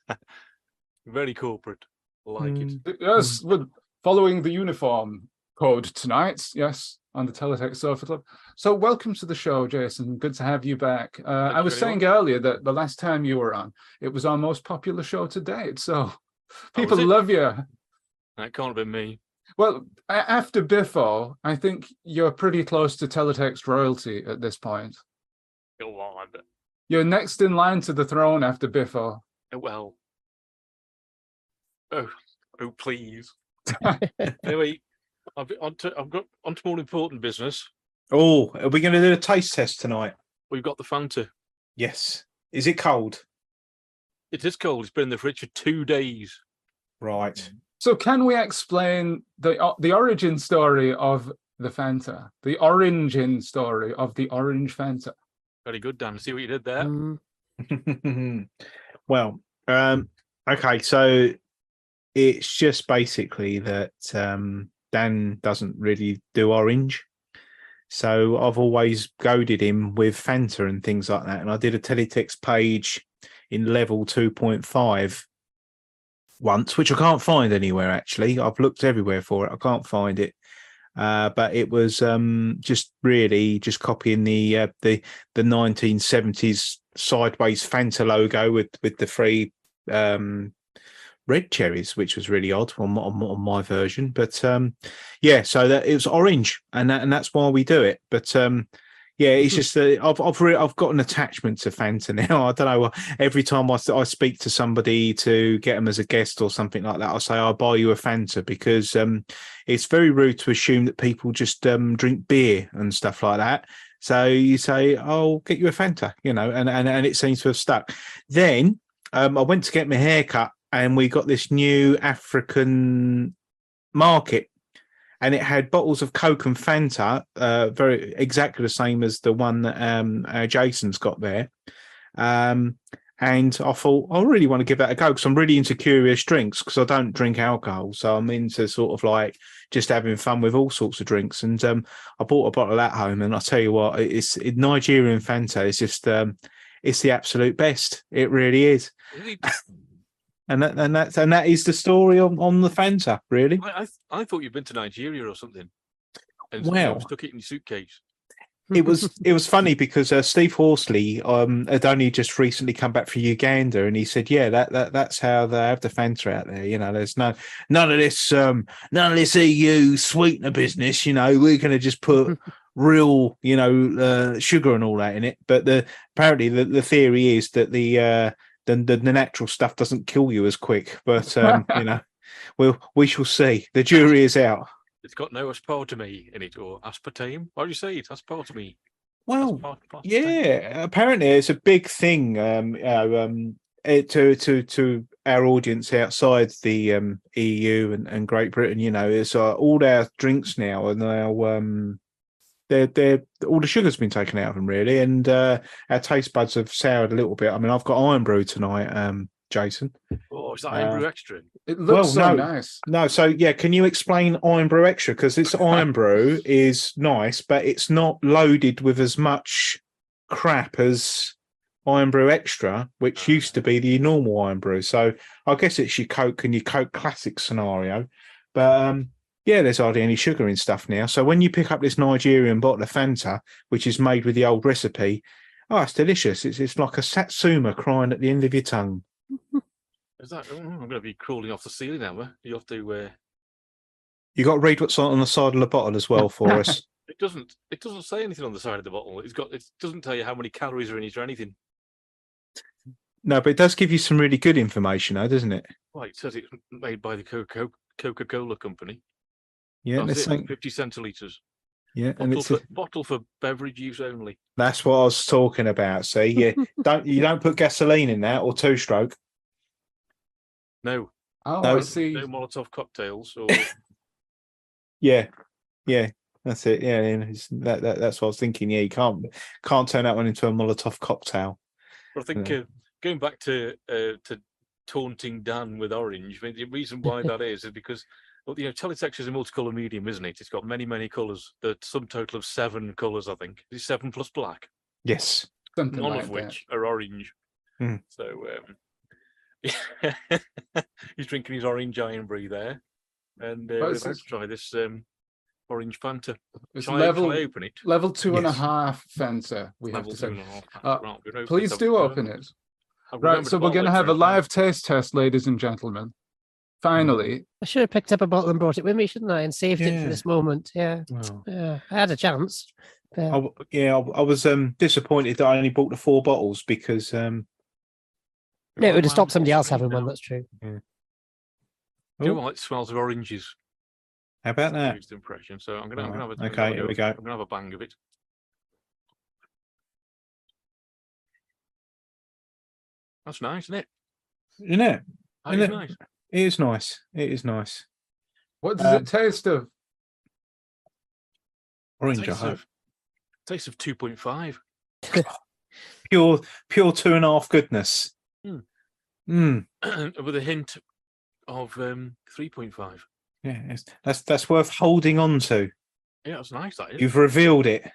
very corporate. I like it. Mm. Yes, we're following the uniform code tonight. Yes, on the Teletext Sofa Club. So, welcome to the show, Jason. Good to have you back. Uh, I you was very saying earlier that the last time you were on, it was our most popular show to date. So, people it? love you. That can't have been me. Well, after Biffo, I think you're pretty close to Teletext royalty at this point. Go on. You're next in line to the throne after Biffo. Oh, Well. Oh, oh, please. anyway, I've on to, I've got on to more important business. oh are we going to do a taste test tonight We've got the Fanta. yes is it cold It is cold. It's been in the fridge for two days. right So, can we explain the o- the origin story of the Fanta? The origin story of the orange Fanta. Very good, Dan. See what you did there. Mm, well, um, okay, so it's just basically that um, Dan doesn't really do orange. So I've always goaded him with Fanta and things like that. And I did a teletext page in level 2.5 once, which I can't find anywhere actually. I've looked everywhere for it. I can't find it. Uh, but it was um, just really just copying the uh, the the 1970s sideways Fanta logo with with the three um, red cherries, which was really odd on, on, on my version. But um, yeah, so that it was orange, and that, and that's why we do it. But um, Yeah, it's just that I've I've re- I've got an attachment to Fanta now. I don't know. Every time I, I speak to somebody to get them as a guest or something like that, I say I'll buy you a Fanta because um, it's very rude to assume that people just um, drink beer and stuff like that. So you say, "I'll get you a Fanta," you know, and and, and it seems to have stuck. Then um, I went to get my hair cut, and we got this new African market and it had bottles of Coke and Fanta, uh, very exactly the same as the one that um, uh, Jason's got there. Um, and I thought I really want to give that a go because I'm really into curious drinks because I don't drink alcohol, so I'm into sort of like just having fun with all sorts of drinks. And um, I bought a bottle at home, and I tell you what, it's it, Nigerian Fanta is just um, it's the absolute best. It really is, Really? and that and that's and that is the story on, on the Fanta, really. I, I, I thought you'd been to Nigeria or something. And Well. stuck it in your suitcase. it was it was funny because uh, Steve Horsley um had only just recently come back from Uganda and he said yeah that, that that's how they have the Fanta out there you know there's no none of this um none of this EU sweetener business you know we're going to just put real you know uh, sugar and all that in it but the apparently the, the theory is that the uh the, the the natural stuff doesn't kill you as quick but um you know well we shall see the jury is out It's got no aspartame in it or aspartame. How do you say it? Aspartame. well Aspart- aspartame. Yeah, apparently it's a big thing. Um, you know, um, eh, to to to our audience outside the um, EU and, and Great Britain, you know, it's uh, all our drinks now are now um, they're they're all the sugar's been taken out of them really, and uh, our taste buds have soured a little bit. I mean, I've got Irn-Bru tonight, um, Jason. Oh, is that Iron Uh, Brew Extra? It looks so no. nice. No, so yeah, can you explain Irn-Bru Extra? Because this Irn-Bru is nice, but it's not loaded with as much crap as Irn-Bru Extra, which used to be the normal Irn-Bru. So I guess it's your Coke and your Coke Classic scenario. But um, yeah, there's hardly any sugar in stuff now. So when you pick up this Nigerian bottle of Fanta, which is made with the old recipe, oh, it's delicious. It's it's like a satsuma crying at the end of your tongue. Is that? Oh, I'm going to be crawling off the ceiling now. You have to. Uh, You got to read what's on the side of the bottle as well for us. it doesn't. It doesn't say anything on the side of the bottle. It's got. It doesn't tell you how many calories are in it or anything. No, but it does give you some really good information, though, doesn't it? Right, it says it's made by the Coca Coca Cola company. Yeah, That's let's it, think. 50 centilitres. Yeah, and Bottle it's for, a, bottle for beverage use only. that's what I was talking about. See, yeah, don't you don't put gasoline in that or two stroke. No, Oh, No, I see. no Molotov cocktails or Yeah, yeah, that's it. Yeah, and it's, that, that that's what I was thinking. Yeah, you can't can't turn that one into a Molotov cocktail. But I think uh, going back to uh, to taunting Dan with orange, I mean, the reason why that is is because well, you know, teletext is a multicolour medium, isn't it? It's got many, many colours. The sum total of seven colours, I think. Is seven plus black? Yes. Something None like of that. which are orange. Hmm. So um, he's drinking his orange iron brie there, and uh, But we're about to try this um, orange Fanta. It's Shall level I open it? level two and a half fencer. We Level have two to and say. a half. Uh, Right, I'm gonna open Please do open it. I've Right, so we're going to have a live taste test, ladies and gentlemen. Finally, I should have picked up a bottle and brought it with me, shouldn't I? And saved it for this moment. Yeah, Well, yeah. I had a chance. but- I w yeah, I, I was um disappointed that I only bought the four bottles because um no, it would have stopped somebody else having it one. That's true. Do you know oh, what? It smells of oranges. how about that? First impression. So I'm gonna, I'm Right, gonna have a, I'm okay, here we go. I'm gonna have a bang of it. That's nice, isn't it? Isn't it? That Isn't is it? nice. It is nice. It is nice. what does Um, it taste of? Orange, I Tastes hope. of, taste of two point five. Pure, pure two and a half goodness. Hmm. Mm. with a hint of um three point five. Yeah, it's, that's that's worth holding on to. Yeah, that's nice. That is. You've revealed it.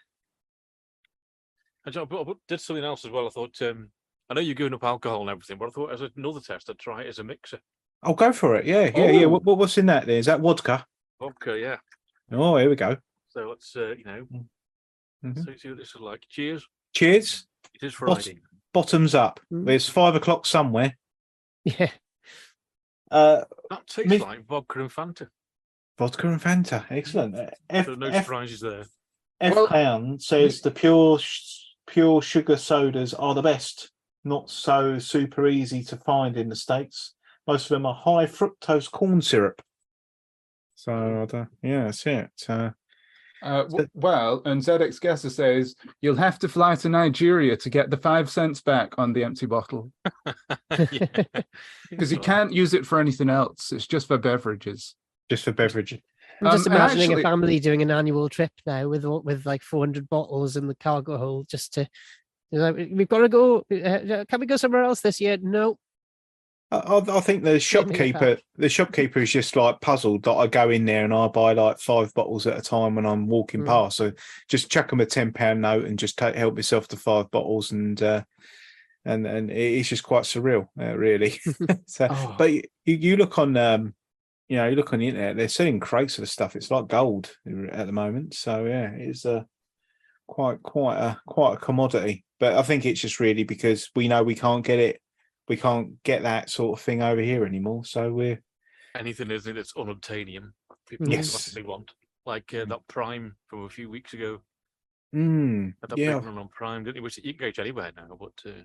I ju- I put- did something else as well. I thought um I know you're giving up alcohol and everything, but I thought as another test I'd try it as a mixer. I'll go for it. Yeah, yeah, yeah. Oh. What, what- what's in that? There is that vodka. Vodka, yeah. Oh, here we go. So let's uh, you know Mhm. so see what this is like. Cheers. Cheers. It is Bot- Friday. Bottoms up. Mm. It's five o'clock somewhere. Yeah. Uh, That tastes Me- like vodka and Fanta. vodka and Fanta. Excellent. Uh, F, So no F, surprises there. F Well, Pound says the pure sh- pure sugar sodas are the best. Not so super easy to find in the states. Most of them are high fructose corn syrup. So I don't, yeah, that's it. Uh, Uh, w- well, and ZX Guesser says you'll have to fly to Nigeria to get the five cents back on the empty bottle because you can't use it for anything else. It's just for beverages. just for beverage. I'm just Um, imagining actually- a family doing an annual trip now with with like 400 bottles in the cargo hold just to. you know, We've got to go. uh, Can we go somewhere else this year? No. I, I think the shopkeeper, the shopkeeper is just like puzzled that I go in there and I buy like five bottles at a time when I'm walking Mm. past. So just chuck them a ten pound note and just take help yourself to five bottles and uh, and and it's just quite surreal, uh, really. so, Oh. but you, you look on, um, you know, you look on the internet, they're selling crates of the stuff. It's like gold at the moment. So yeah, it's uh, quite quite a quite a commodity. But I think it's just really because we know we can't get it we can't get that sort of thing over here anymore. So we're anything isn't it that's unobtainium people Yes. massively want like uh, that prime from a few weeks ago mm, had that yeah, big run on prime didn't it which you can go anywhere now but uh,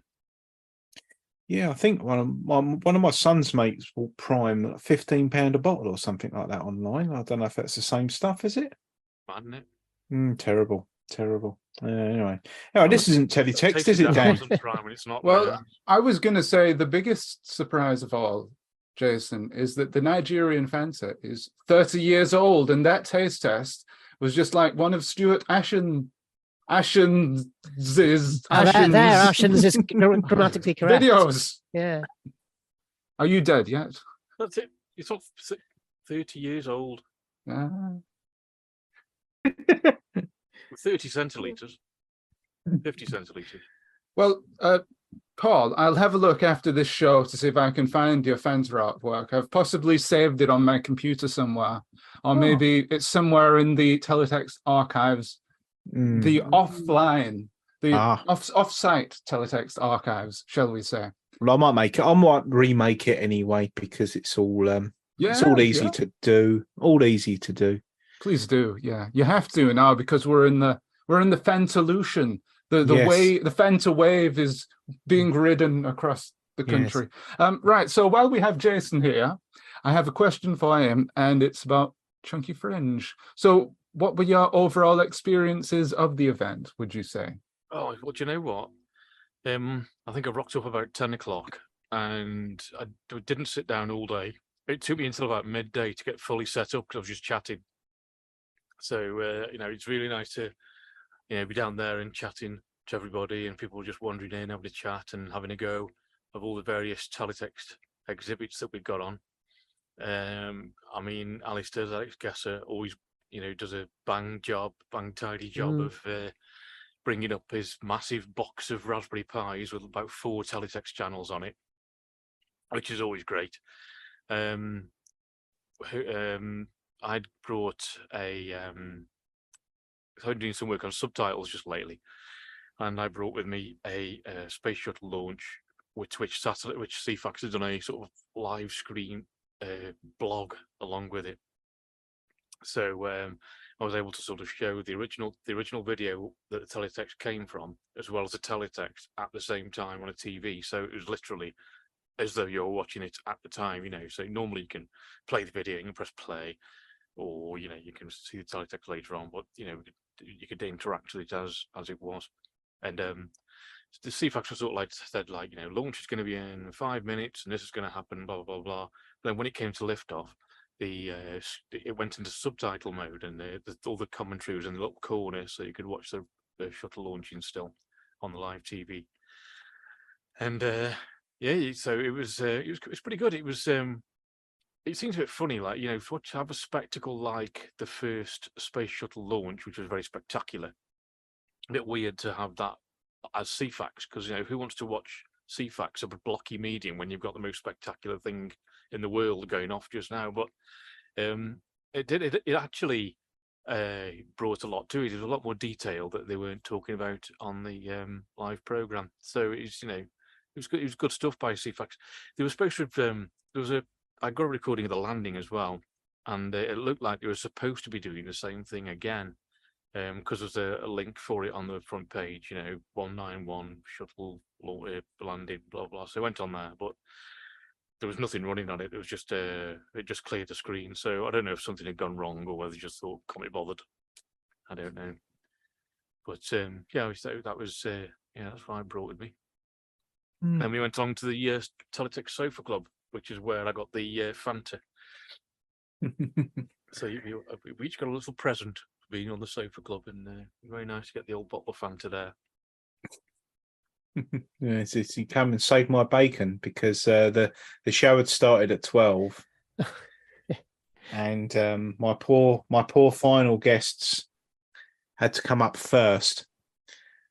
yeah. I think one of my one of my son's mates bought Prime fifteen pound a bottle or something like that online. I don't know if that's the same stuff. Is it? mad, isn't it Mm, terrible, terrible. Uh, anyway, anyway, this isn't teletext, is it, Dan? prime it's not Well, prime. I was going to say the biggest surprise of all, Jason, is that the Nigerian Fanta is 30 years old, and that taste test was just like one of Stuart Ashen, Ashen's, Ah, there, there, Ashen's Ashens is grammatically correct. videos. Yeah. Are you dead yet? that's it it's not s- 30 years old Ah. 30 centiliters 50 centiliters Well, uh, Paul, I'll have a look after this show to see if I can find your Fanta artwork. I've possibly saved it on my computer somewhere, or Oh. maybe it's somewhere in the teletext archives Mm, the offline, the Ah. off off-site teletext archives, shall we say? well, I might make it. I might remake it anyway because it's all um, Yeah, it's all easy yeah. to do. All easy to do. Please do. Yeah, you have to now because we're in the we're in the Fentolution. The the Yes. way the Fenta wave is being ridden across the Yes. country. Um, right. So while we have Jason here, I have a question for him, and it's about Chunky Fringe. So, what were your overall experiences of the event? Would you say? Oh, well, do you know what? Um, I think I rocked up about 10 o'clock and I didn't sit down all day. It took me until about midday to get fully set up because I was just chatting. So, uh, you know, it's really nice to, you know, be down there and chatting to everybody and people just wandering in, having a chat and having a go of all the various teletext exhibits that we've got on. Um, I mean, Alistair's Alex Gasser always, you know, does a bang job, bang tidy job Mm. of uh, bringing up his massive box of Raspberry Pis with about four teletext channels on it, which is always great. Um, um, I'd brought a um, I'm doing some work on subtitles just lately, and I brought with me a, uh space shuttle launch, which which satellite, which Ceefax has done a sort of live screen uh, blog along with it. So um, I was able to sort of show the original the original video that the teletext came from, as well as the teletext at the same time on a TV. So it was literally as though you're watching it at the time, you know. So normally you can play the video, you can press play, or you know you can see the teletext later on, but you know you could interact with it as as it was. And um, the Ceefax was sort of like said like you know launch is going to be in five minutes and this is going to happen blah blah blah blah. Then when it came to liftoff, the uh, it went into subtitle mode and the, the, all the commentary was in the little corner, so you could watch the, the shuttle launching still on the live TV. And uh, yeah, so it was uh, it was it was pretty good. It was um, it seems a bit funny, like you know, for to have a spectacle like the first space shuttle launch, which was very spectacular. A bit weird to have that as Ceefax because you know who wants to watch Ceefax of a blocky medium when you've got the most spectacular thing in the world going off just now? But um, it did it, it actually uh, brought a lot to it. There was a lot more detail that they weren't talking about on the um, live program. So it's you know it was good. It was good stuff by Ceefax. They were supposed to have um, there was a I got a recording of the landing as well, and uh, it looked like they were supposed to be doing the same thing again. um, because there's a, a link for it on the front page. You know, one nine one shuttle uh, landed, blah blah. So I went on there, but there was nothing running on it. It was just uh, it just cleared the screen. So I don't know if something had gone wrong or whether they just thought can't be bothered. I don't know. But um, yeah, so that was uh, yeah, that's why I brought with me. Hmm. Then we went on to the uh, Teletext Sofa Club, which is where I got the uh, Fanta. So you, you, uh, we each got a little present for being on the Sofa Club, and uh, very nice to get the old bottle of Fanta there. Yeah, it's, it's, you come and save my bacon because uh, the the show had started at twelve, and um, my poor my poor final guests had to come up first,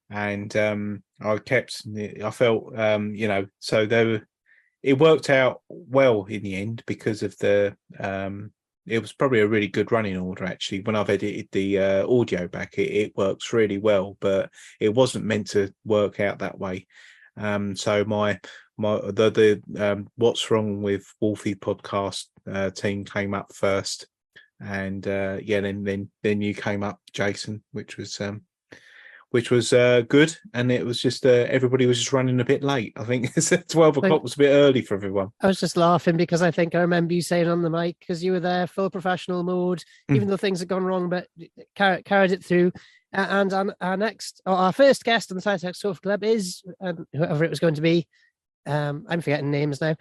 and um, I kept I felt um, you know so they were it worked out well in the end because of the um, it was probably a really good running order actually. When i've edited the uh, audio back it, it works really well but it wasn't meant to work out that way. Um so my my the the um what's wrong with wolfie podcast uh, team came up first. And uh yeah then then then you came up jason which was um which was uh good and it was just uh, everybody was just running a bit late i think 12 o'clock was a bit early for everyone I was just laughing because I think I remember you saying on the mic because you were there full professional mode, Mm. even though things had gone wrong, but car- carried it through. And our, our next, or our first guest on the Sci-Tech Sofa Club is um, whoever it was going to be. Um, I'm forgetting names now,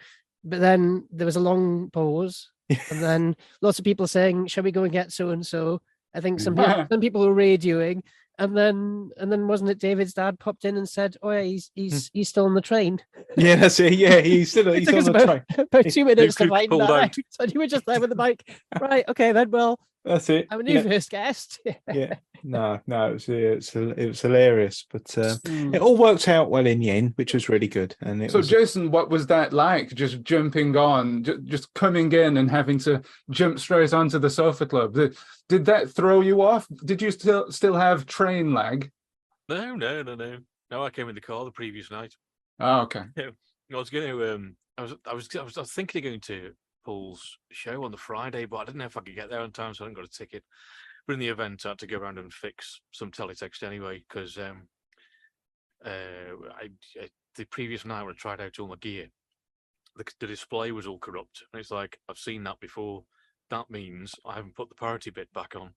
but then there was a long pause, and then lots of people saying, "Shall we go and get so and so?" I think some people, some people were radioing, and then and then wasn't it David's dad popped in and said, "Oh yeah, he's he's hmm. he's still on the train." yeah that's it yeah he's still he's took on the about- train about two minutes to find that. So you were just there with the mic. Right, okay, then well, that's it I'm a new yeah. first guest. yeah no no it was it was, it was hilarious but uh, Mm. it all worked out well in the end which was really good and it So, was Jason, what was that like? Just jumping on, ju- just coming in and having to jump straight onto the sofa club. Did, did that throw you off? Did you still still have train lag? No, no, no, no. No, I came in the car the previous night. Oh, okay. I was going to. Um, I was, I was, I was, I was thinking of going to Paul's show on the Friday, but I didn't know if I could get there on time, so I didn't got a ticket. But in the event, I had to go around and fix some teletext anyway, because um, uh, I, I the previous night when I tried out all my gear, the, the display was all corrupt, and it's like I've seen that before. That means I haven't put the parity bit back on.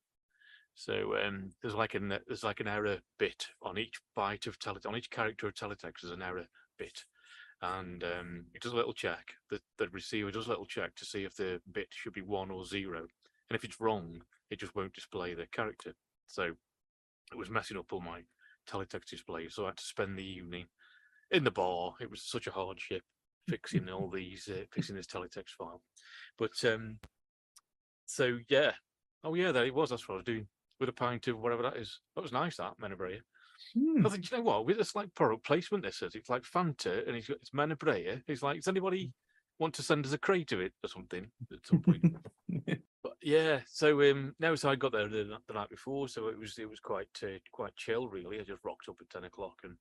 So um, there's like an there's like an error bit on each byte of tele on each character of teletext. There's an error bit, and um, it does a little check. The the receiver does a little check to see if the bit should be one or zero, and if it's wrong, it just won't display the character. So it was messing up all my teletext display. So I had to spend the evening in the bar. It was such a hardship fixing all these uh, fixing this teletext file, but um, so yeah. Oh yeah, there it was. That's what I was doing with a pint of whatever that is. That was nice. That Menabrea. Hmm. I think you know what? This like product placement, this is it's like Fanta, and it's got it's Menabrea. It's like, does anybody want to send us a crate of it or something at some point? but yeah, so um, no, so I got there the, the night before, so it was it was quite uh, quite chill really. I just rocked up at ten o'clock, and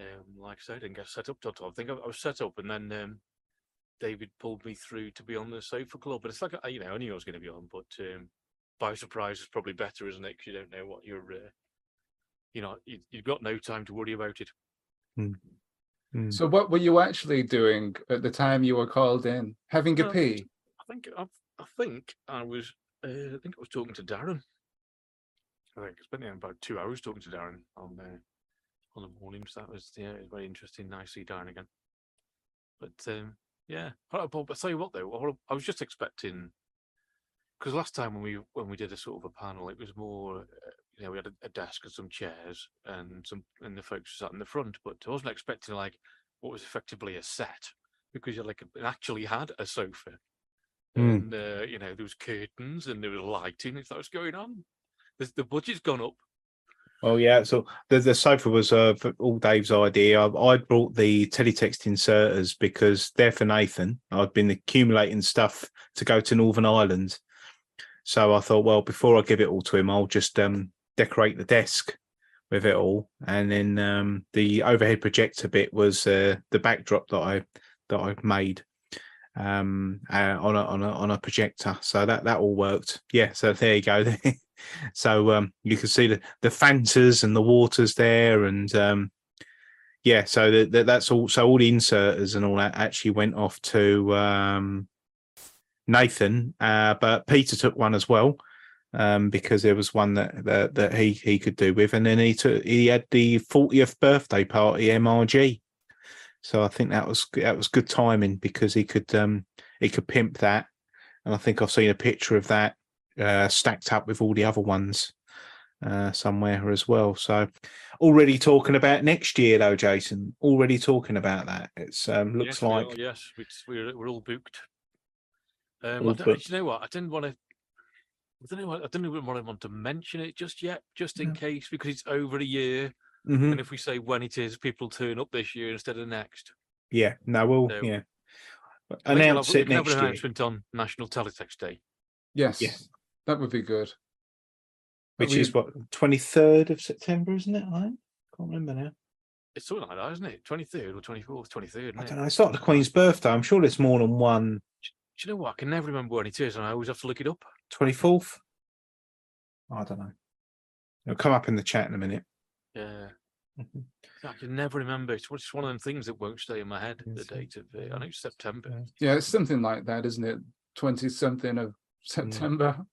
um, like I said, I didn't get set up till twelve. I think I, I was set up, and then um, David pulled me through to be on the sofa club. But it's like you know, I knew I was going to be on, but um, by surprise is probably better, isn't it? Because you don't know what you're. Uh, you know, you, you've got no time to worry about it. Hmm. So, what were you actually doing at the time you were called in? Having a Uh, pee? I think I, I think I was uh, I think I was talking to Darren. I think I spent yeah, about two hours talking to Darren on uh, on the mornings. That was yeah, it was very interesting. Nice to see Darren again. But um, yeah, but, but, but tell you what though, I- I was just expecting because last time when we when we did a sort of a panel, it was more uh, you know we had a, a desk and some chairs and some and the folks sat in the front, but I wasn't expecting like what was effectively a set because you like it actually had a sofa Hmm. and uh, you know there was curtains and there was lighting. It's like what's going on? The, the budget's gone up. Oh yeah, so the the sofa was uh, for all Dave's idea. I, I brought the teletext inserters because they're for Nathan. I'd been accumulating stuff to go to Northern Ireland, so I thought, well, before I give it all to him, I'll just um, decorate the desk with it all, and then um, the overhead projector bit was uh, the backdrop that I that I made um uh, on a on a on a projector. So that that all worked. Yeah so there you go so um, you can see the the Fantas and the waters there, and um, yeah, so that that that's all. So all the inserters and all that actually went off to um, Nathan, uh, but Peter took one as well um, because there was one that, that that he he could do with, and then he took he had the 40th birthday party MRG. So I think that was that was good timing because he could um he could pimp that, and I think I've seen a picture of that uh, stacked up with all the other ones uh, somewhere as well. So already talking about next year though, Jason. Already talking about that. It's um looks Yes, we are, like yes, we're we're all booked. Um, All I don't, booked. you know what? I didn't want to. I don't know. I don't know what I want to mention it just yet, just in No. case, because it's over a year, Mhm. and if we say when it is, people turn up this year instead of next. yeah. No, we'll No. yeah. I we'll Announce have- it can have next an year. announcement on National Teletext Day. Yes, Yes. that would be good. But which is what twenty third of September, isn't it? I can't remember now. It's something like that, isn't it? Twenty third or twenty fourth, twenty third. I don't know. It's not the Queen's birthday. I'm sure there's more than one. Do you know what? I can never remember when it is, and I always have to look it up. Twenty fourth. I don't know. It'll come up in the chat in a minute. Yeah. Mhm. I can never remember. It's one- it's one of them things that won't stay in my head. The Yes, date of it. I know it's September. Yeah, it's something like that, isn't it? Twenty something of September.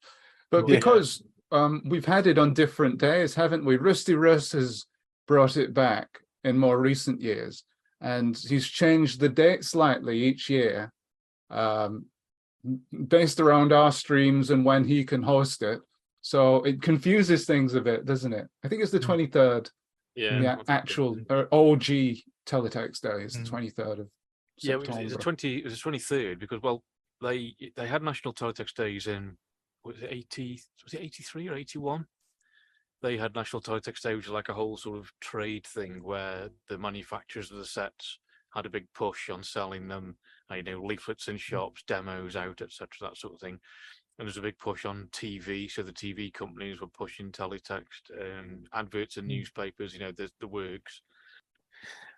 But Yeah. because um, we've had it on different days, haven't we? Rusty Russ has brought it back in more recent years, and he's changed the date slightly each year, um, based around our streams and when he can host it. So it confuses things a bit, doesn't it? I think it's the Mm. twenty third, Yeah. the I a- think- actual uh, OG teletext day is the Mm. twenty third of Yeah, it was, it was the twenty. It was the twenty third because well, they they had national teletext days in was it eighty? Was it eighty three or eighty one? They had national teletext day, which is like a whole sort of trade thing where the manufacturers of the sets had a big push on selling them. Uh, You know, leaflets in shops, demos out, etc. That sort of thing. And there's a big push on TV, so the TV companies were pushing teletext, um, adverts in newspapers. You know, the the works.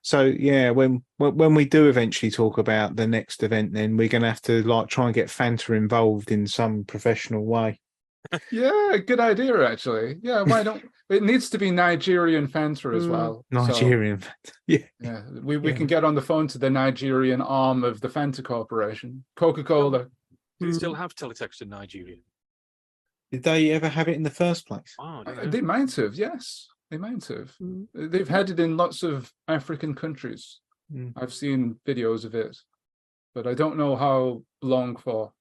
So yeah, when when we do eventually talk about the next event, then we're gonna have to like try and get Fanta involved in some professional way. Yeah, good idea actually. Yeah, why don't it needs to be Nigerian Fanta as Mm, well. so, Nigerian. yeah. yeah, we, we Yeah. can get on the phone to the Nigerian arm of the Fanta Corporation, Coca-Cola. Do they still Mm. have teletext in Nigeria? Did they ever have it in the first place? Oh, Uh. They might have, yes, they might have. Mm. They've had it in lots of African countries. Mm. I've seen videos of it, but I don't know how long for.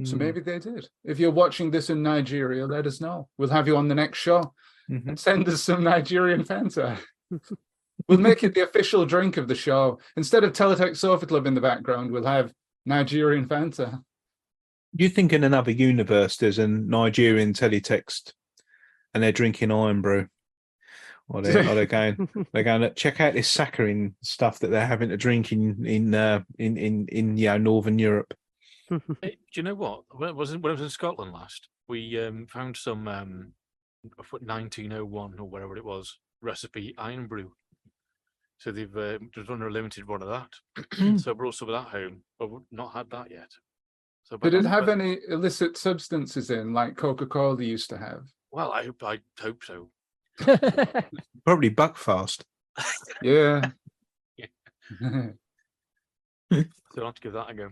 Hmm. So Hmm. maybe they did. If you're watching this in Nigeria, let us know. We'll have you on the next show. Mhm. and send us some Nigerian Fanta. we'll make it the official drink of the show. Instead of Teletext Sofa Club in the background, we'll have Nigerian Fanta. You think in another universe there's a Nigerian teletext and they're drinking Irn-Bru? Or they're, or they're going they're going to check out this saccharine stuff that they're having to drink in in uh, in in in you know Northern Europe. Hey, do you know what? When I was in, when I was in Scotland last, we um, found some um, of 1901 or whatever it was recipe Irn-Bru. So they've uh, just done a limited one of that. so I brought some of that home, but we've not had that yet. So, but Did it have any illicit substances in, like Coca Cola used to have? Well, I hope I hope so. Probably Buckfast. Yeah. Yeah. So I'll have to give that a go.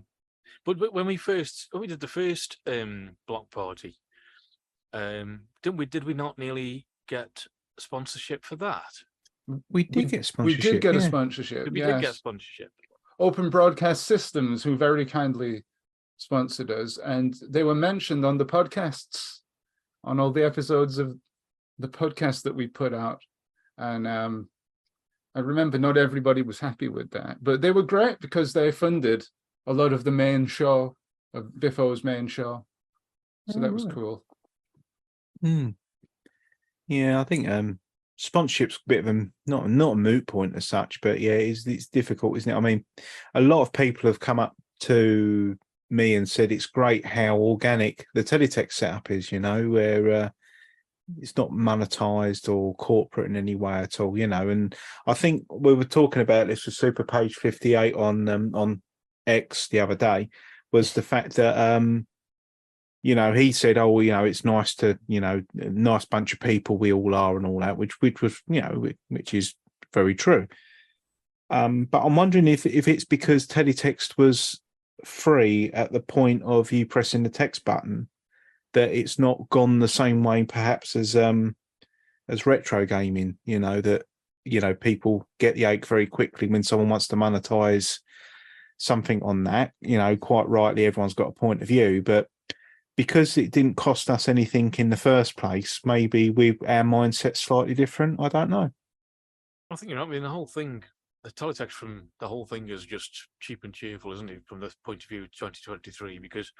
But, but when we first when we did the first um block party, um didn't we did we not nearly get sponsorship for that? We did We- get we sponsorship. did get a yeah. sponsorship. We did get Yes. sponsorship. Open Broadcast Systems, who very kindly sponsored us, and they were mentioned on the podcasts, on all the episodes of the podcast that we put out. And um, I remember not everybody was happy with that, but they were great because they funded a lot of the main show of Biffo's main show. So Oh, that was right. cool. Hmm. Yeah, I think um sponsorship's a bit of a not not a moot point as such, but yeah, it's it's difficult, isn't it? I mean, a lot of people have come up to me and said it's great how organic the teletext setup is, you know, where uh, it's not monetized or corporate in any way at all, you know. And I think we were talking about this with Super Page 58 on um, on X the other day, was the fact that um you know, he said, "Oh, you know, it's nice to, you know, nice bunch of people we all are, and all that," which which was, you know, which is very true. Um, but I'm wondering if if it's because teletext was free at the point of you pressing the text button that it's not gone the same way, perhaps as um as retro gaming. You know that you know people get the ache very quickly when someone wants to monetize something on that. You know, quite rightly, everyone's got a point of view, but because it didn't cost us anything in the first place, maybe we our mindset's slightly different. I don't know. I think you're know. I mean, the whole thing, the teletext from the whole thing is just cheap and cheerful, isn't it? From the point of view of 2023, because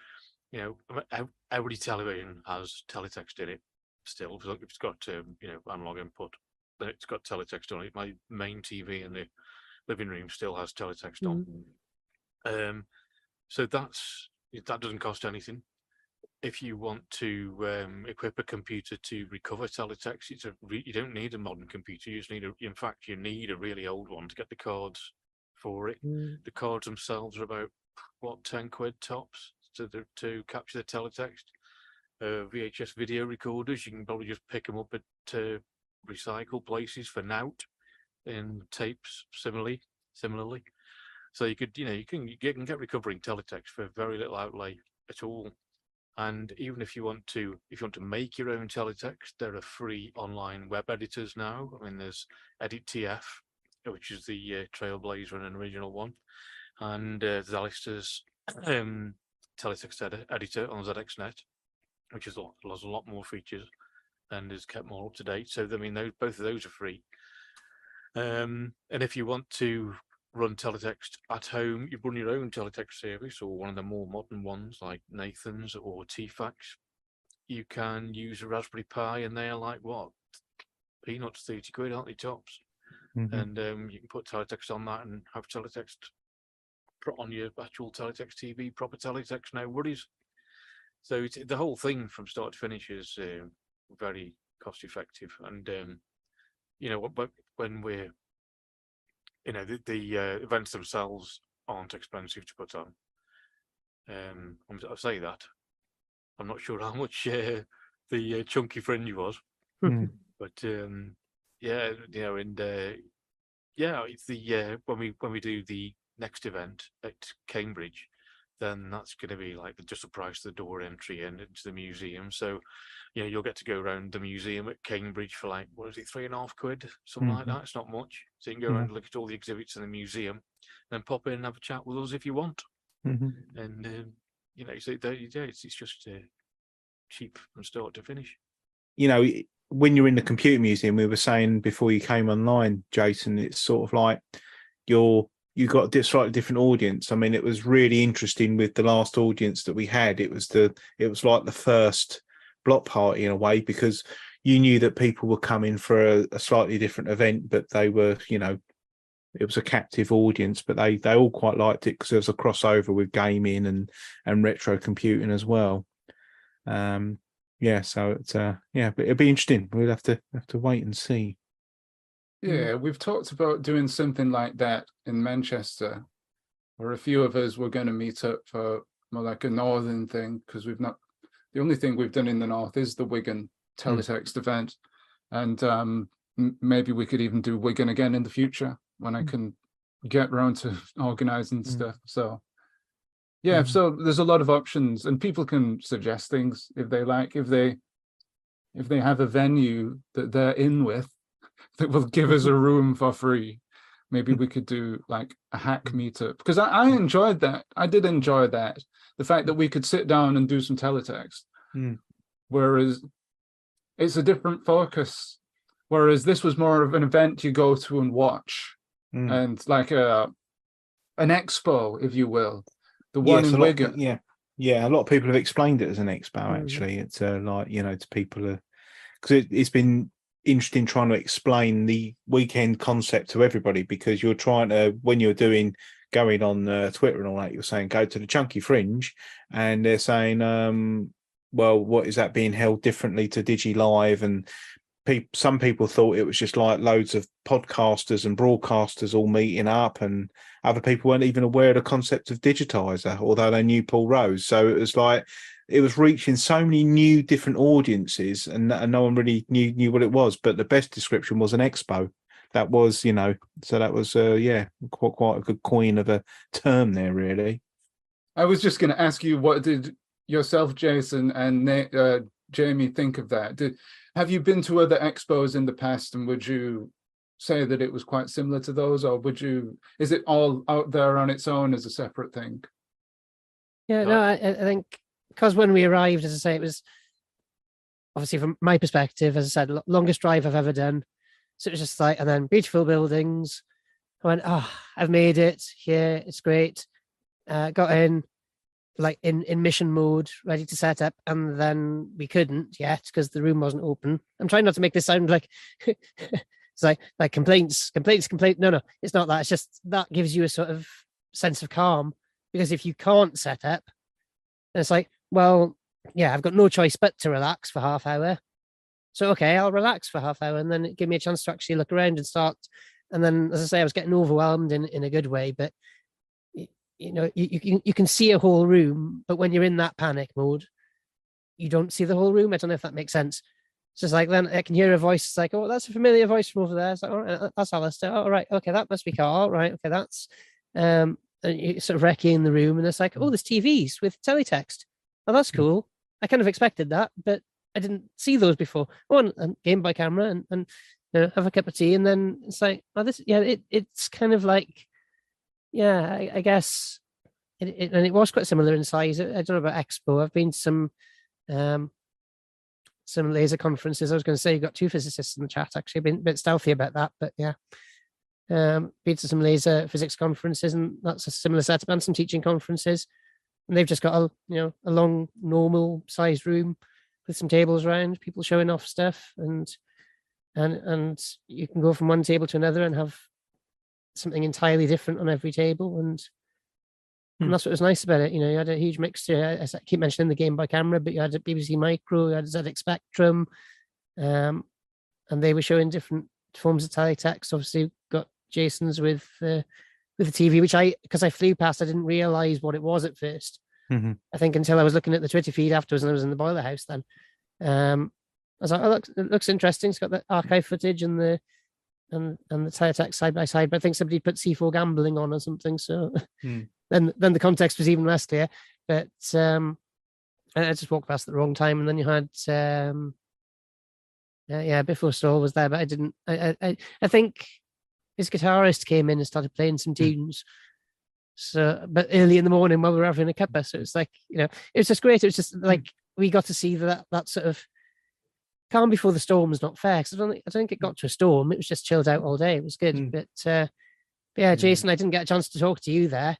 you know I mean, every television has teletext in it still. If it's got um, you know analog input, then it's got teletext on it. My main TV in the living room still has teletext on. Um, so that's that doesn't cost anything. If you want to um, equip a computer to recover teletext, it's a re- you don't need a modern computer. You just need a. In fact, you need a really old one to get the cards for it. Mm. The cards themselves are about what ten quid tops to the, to capture the teletext. Uh, VHS video recorders, you can probably just pick them up at uh, recycle places for nout, and tapes similarly. Similarly, so you could, you know, you can you can get recovering teletext for very little outlay at all. And even if you want to, if you want to make your own teletext, there are free online web editors now. I mean, there's EditTF, which is the uh, Trailblazer and an original one, and uh, there's Alistair's um, teletext edi- editor on ZXNet, which is a lot, has a lot more features and is kept more up to date. So I mean, those both of those are free. Um, and if you want to run teletext at home, you run your own teletext service or one of the more modern ones like Nathan's or Teefax, you can use a Raspberry Pi and they're like what? Peanuts, 30 quid, aren't they tops? Mhm. And um, you can put teletext on that and have teletext put on your actual teletext TV, proper teletext, no worries. So it's, the whole thing from start to finish is uh, very cost effective. And, um, you know, but when we're you know the, the uh, events themselves aren't expensive to put on. Um, I'm- I say that. I'm not sure how much uh, the uh, chunky fringe was, Mm. but um, yeah, you know, and uh, yeah, it's the uh, when we when we do the next event at Cambridge, then that's going to be like the, just the price of the door entry into the museum. So, you know, you'll get to go around the museum at Cambridge for like what is it, three and a half quid, something like Mhm. that. It's not much. So you can go Yeah. around and look at all the exhibits in the museum, then pop in and have a chat with us if you want. Mhm. And um, you know, so there, it's, it's just uh, cheap from start to finish. you know, when you're in the computer museum, we were saying before you came online, Jason, it's sort of like you're you got a slightly different audience. I mean, it was really interesting with the last audience that we had. It was the it was like the first block party in a way because you knew that people were coming for a, a slightly different event, but they were, you know, it was a captive audience, but they they all quite liked it because there was a crossover with gaming and and retro computing as well. Um, yeah, so it's uh yeah, but it'll be interesting. We'll have to have to wait and see. Mm. Yeah, we've talked about doing something like that in Manchester, where a few of us were going to meet up for more like a northern thing because we've not. The only thing we've done in the north is the Wigan teletext event, and um, maybe we could even do Wigan again in the future when I Mm. can get round to organising Mm. stuff. So, yeah, Mhm. so there's a lot of options, and people can suggest things if they like. If they if they have a venue that they're in with that will give us a room for free. Maybe we could do like a hack meetup because I, I enjoyed that. I did enjoy that. The fact that we could sit down and do some teletext. Mm. Whereas it's a different focus. Whereas this was more of an event you go to and watch Mm. and like a an expo, if you will. The one a in lot- Wigan. yeah, yeah. A lot of people have explained it as an expo. Mhm. Actually, it's uh, like you know, to people because it, it's been interesting trying to explain the weekend concept to everybody because you're trying to when you're doing going on uh, Twitter and all that, you're saying go to the chunky fringe, and they're saying, um, well, what is that being held differently to Digi Live? And peop some people thought it was just like loads of podcasters and broadcasters all meeting up and other people weren't even aware of the concept of digitizer although they knew paul rose. So it was like it was reaching so many new different audiences, and, and no one really knew knew what it was. But the best description was an expo. That was, you know, so that was, uh, yeah, quite quite a good coin of a term there, really. I was just going to ask you, what did yourself, Jason, and uh, Jamie think of that? Did have you been to other expos in the past, and would you say that it was quite similar to those, or would you? Is it all out there on its own as a separate thing? Yeah, No. no, I, I I think because when we arrived, as I say, it was obviously from my perspective, as I said, lo- longest drive I've ever done. So it was just like, and then beautiful buildings. I went, oh, I've made it. Yeah, it's great. Uh, got in, like in in mission mode, ready to set up, and then we couldn't yet because the room wasn't open. I'm trying not to make this sound like it's like like complaints, complaints, complaint. No, no, it's not that. It's just that gives you a sort of sense of calm because if you can't set up, it's like, well, yeah, I've got no choice but to relax for half hour. So okay, I'll relax for half hour, and then it give me a chance to actually look around and start. And then, as I say, I was getting overwhelmed in in a good way, but you know, you, you can you can see a whole room, but when you're in that panic mode, you don't see the whole room. I don't know if that makes sense. It's just like then I can hear a voice. It's like, oh, that's a familiar voice from over there. It's like, all right, that's Alistair. All right, okay, that must be Carl. Right, okay, that's um, and you sort of wrecking the room, and it's like, oh, there's TVs with teletext. Oh, that's Mm. cool. I kind of expected that, but I didn't see those before. Oh, and, and Game Boy Camera, and and you know, have a cup of tea, and then it's like, oh, this, yeah, it it's kind of like, yeah, I, I guess, it, it, and it was quite similar in size. I, don't know about Expo. I've been to some, um, some laser conferences. I was going to say you got two physicists in the chat. Actually, been a bit stealthy about that, but yeah. Um, been to some laser physics conferences, and that's a similar setup, and some teaching conferences. And they've just got a you know a long normal sized room with some tables around, people showing off stuff, and and and you can go from one table to another and have something entirely different on every table, and Hmm. and that's what was nice about it. You know, you had a huge mixture. As I keep mentioning the Game Boy Camera, but you had a BBC Micro, you had a ZX Spectrum, um, and they were showing different forms of teletext. Obviously, got Jason's with uh, with the TV, which I because I flew past, I didn't realize what it was at 1st Mhm. I think until I was looking at the Twitter feed afterwards, and I was in the boiler house. Then um, I was like, "Oh, looks, it looks interesting. It's got the archive footage and the and and the teletext side by side." But I think somebody put C4 gambling on or something. So Hmm. then then the context was even less clear. But um, I, just walked past at the wrong time, and then you had um, yeah, yeah, before Saul was there, but I didn't. I I, I think his guitarist came in and started playing some tunes. So, but early in the morning while we were having a cuppa, so it's like you know, it was just great. It was just like we got to see that that sort of calm before the storm was not fair. Because I don't think I don't think it got to a storm. It was just chilled out all day. It was good, Mm. but, uh, but yeah, Jason, I didn't get a chance to talk to you there